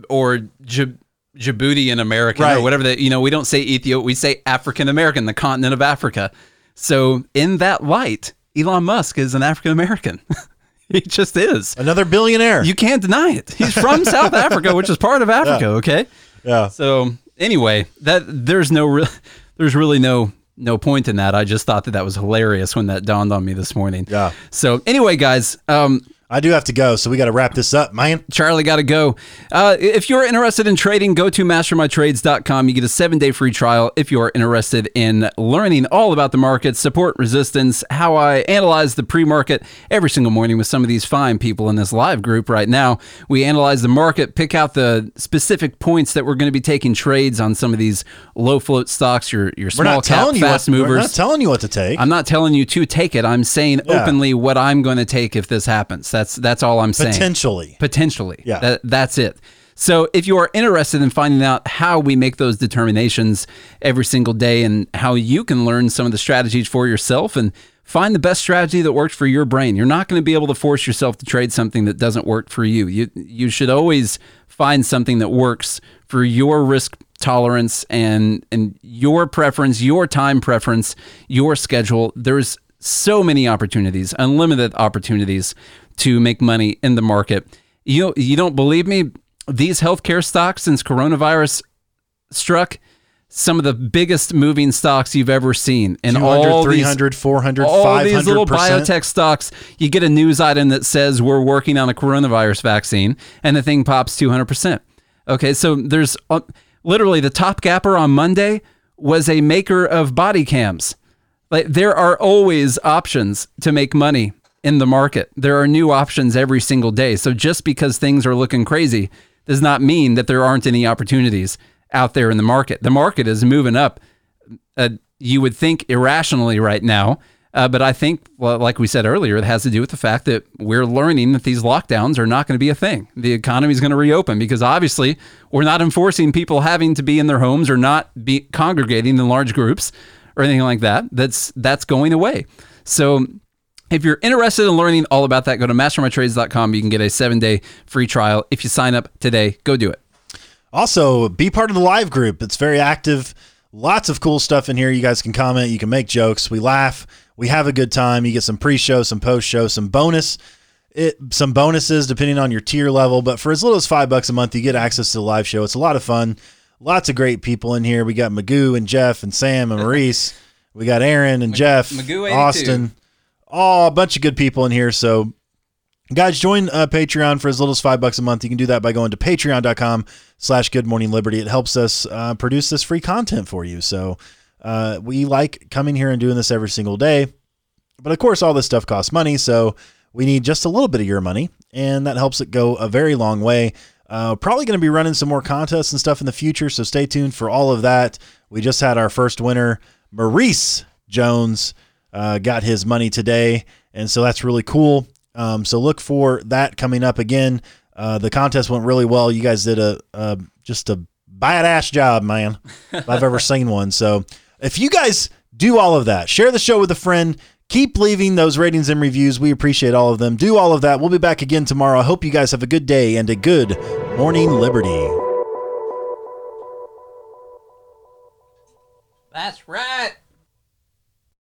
or Djib- Djiboutian American Right. or whatever that you know. We don't say Ethiopia. We say African American, the continent of Africa. So in that light, Elon Musk is an African American. he just is. another billionaire. You can't deny it. He's from South Africa, which is part of Africa. Okay. yeah. So anyway, that there's no real, there's really no no point in that. I just thought that that was hilarious when that dawned on me this morning. Yeah. So anyway, guys, um, I do have to go, so we got to wrap this up, man. Charlie got to go. Uh, if you're interested in trading, go to mastermytrades.com. You get a seven day free trial if you're interested in learning all about the market, support resistance, how I analyze the pre market every single morning with some of these fine people in this live group right now. We analyze the market, pick out the specific points that we're going to be taking trades on some of these low float stocks, your, your small cap you what, fast We're movers. not telling you what to take. I'm not telling you to take it. I'm saying Yeah. openly what I'm going to take if this happens. That's that's all I'm saying. Potentially. Potentially. Yeah. That, that's it. So if you are interested in finding out how we make those determinations every single day and how you can learn some of the strategies for yourself and find the best strategy that works for your brain. You're not going to be able to force yourself to trade something that doesn't work for you. You you should always find something that works for your risk tolerance and and your preference, your time preference, your schedule. There's so many opportunities, unlimited opportunities to make money in the market. You you don't believe me? These healthcare stocks since coronavirus struck some of the biggest moving stocks you've ever seen and 200, all these 300, 400, all 500%. these little biotech stocks, you get a news item that says we're working on a coronavirus vaccine, and the thing pops 200%. Okay, so there's uh, literally the top gapper on Monday was a maker of body cams. Like there are always options to make money in the market. There are new options every single day. So just because things are looking crazy does not mean that there aren't any opportunities out there in the market. The market is moving up uh, you would think irrationally right now. Uh, but I think, well, like we said earlier, it has to do with the fact that we're learning that these lockdowns are not going to be a thing. The economy is going to reopen because obviously we're not enforcing people having to be in their homes or not be congregating in large groups or anything like that. That's that's going away. So if you're interested in learning all about that, go to mastermytrades.com. You can get a seven day free trial. If you sign up today, go do it. Also, be part of the live group. It's very active. Lots of cool stuff in here. You guys can comment. You can make jokes. We laugh. We have a good time. You get some pre-show, some post-show, some bonus, it, some bonuses depending on your tier level. But for as little as five bucks a month, you get access to the live show. It's a lot of fun. Lots of great people in here. We got Magoo and Jeff and Sam and Maurice. We got Aaron and Jeff, Magoo Austin. Oh, a bunch of good people in here. So Guys, join uh, Patreon for as little as five bucks a month. You can do that by going to patreon.com slash good morning liberty. It helps us uh, produce this free content for you. So uh, we like coming here and doing this every single day. But of course, all this stuff costs money. So we need just a little bit of your money, and that helps it go a very long way. Uh, probably going to be running some more contests and stuff in the future. So stay tuned for all of that. We just had our first winner, Maurice Jones, uh, got his money today. And so that's really cool. Um, so look for that coming up again. Uh, the contest went really well. You guys did a, a just a badass job, man. If I've ever seen one. So if you guys do all of that, share the show with a friend. Keep leaving those ratings and reviews. We appreciate all of them. Do all of that. We'll be back again tomorrow. I hope you guys have a good day and a good morning, Liberty. That's right.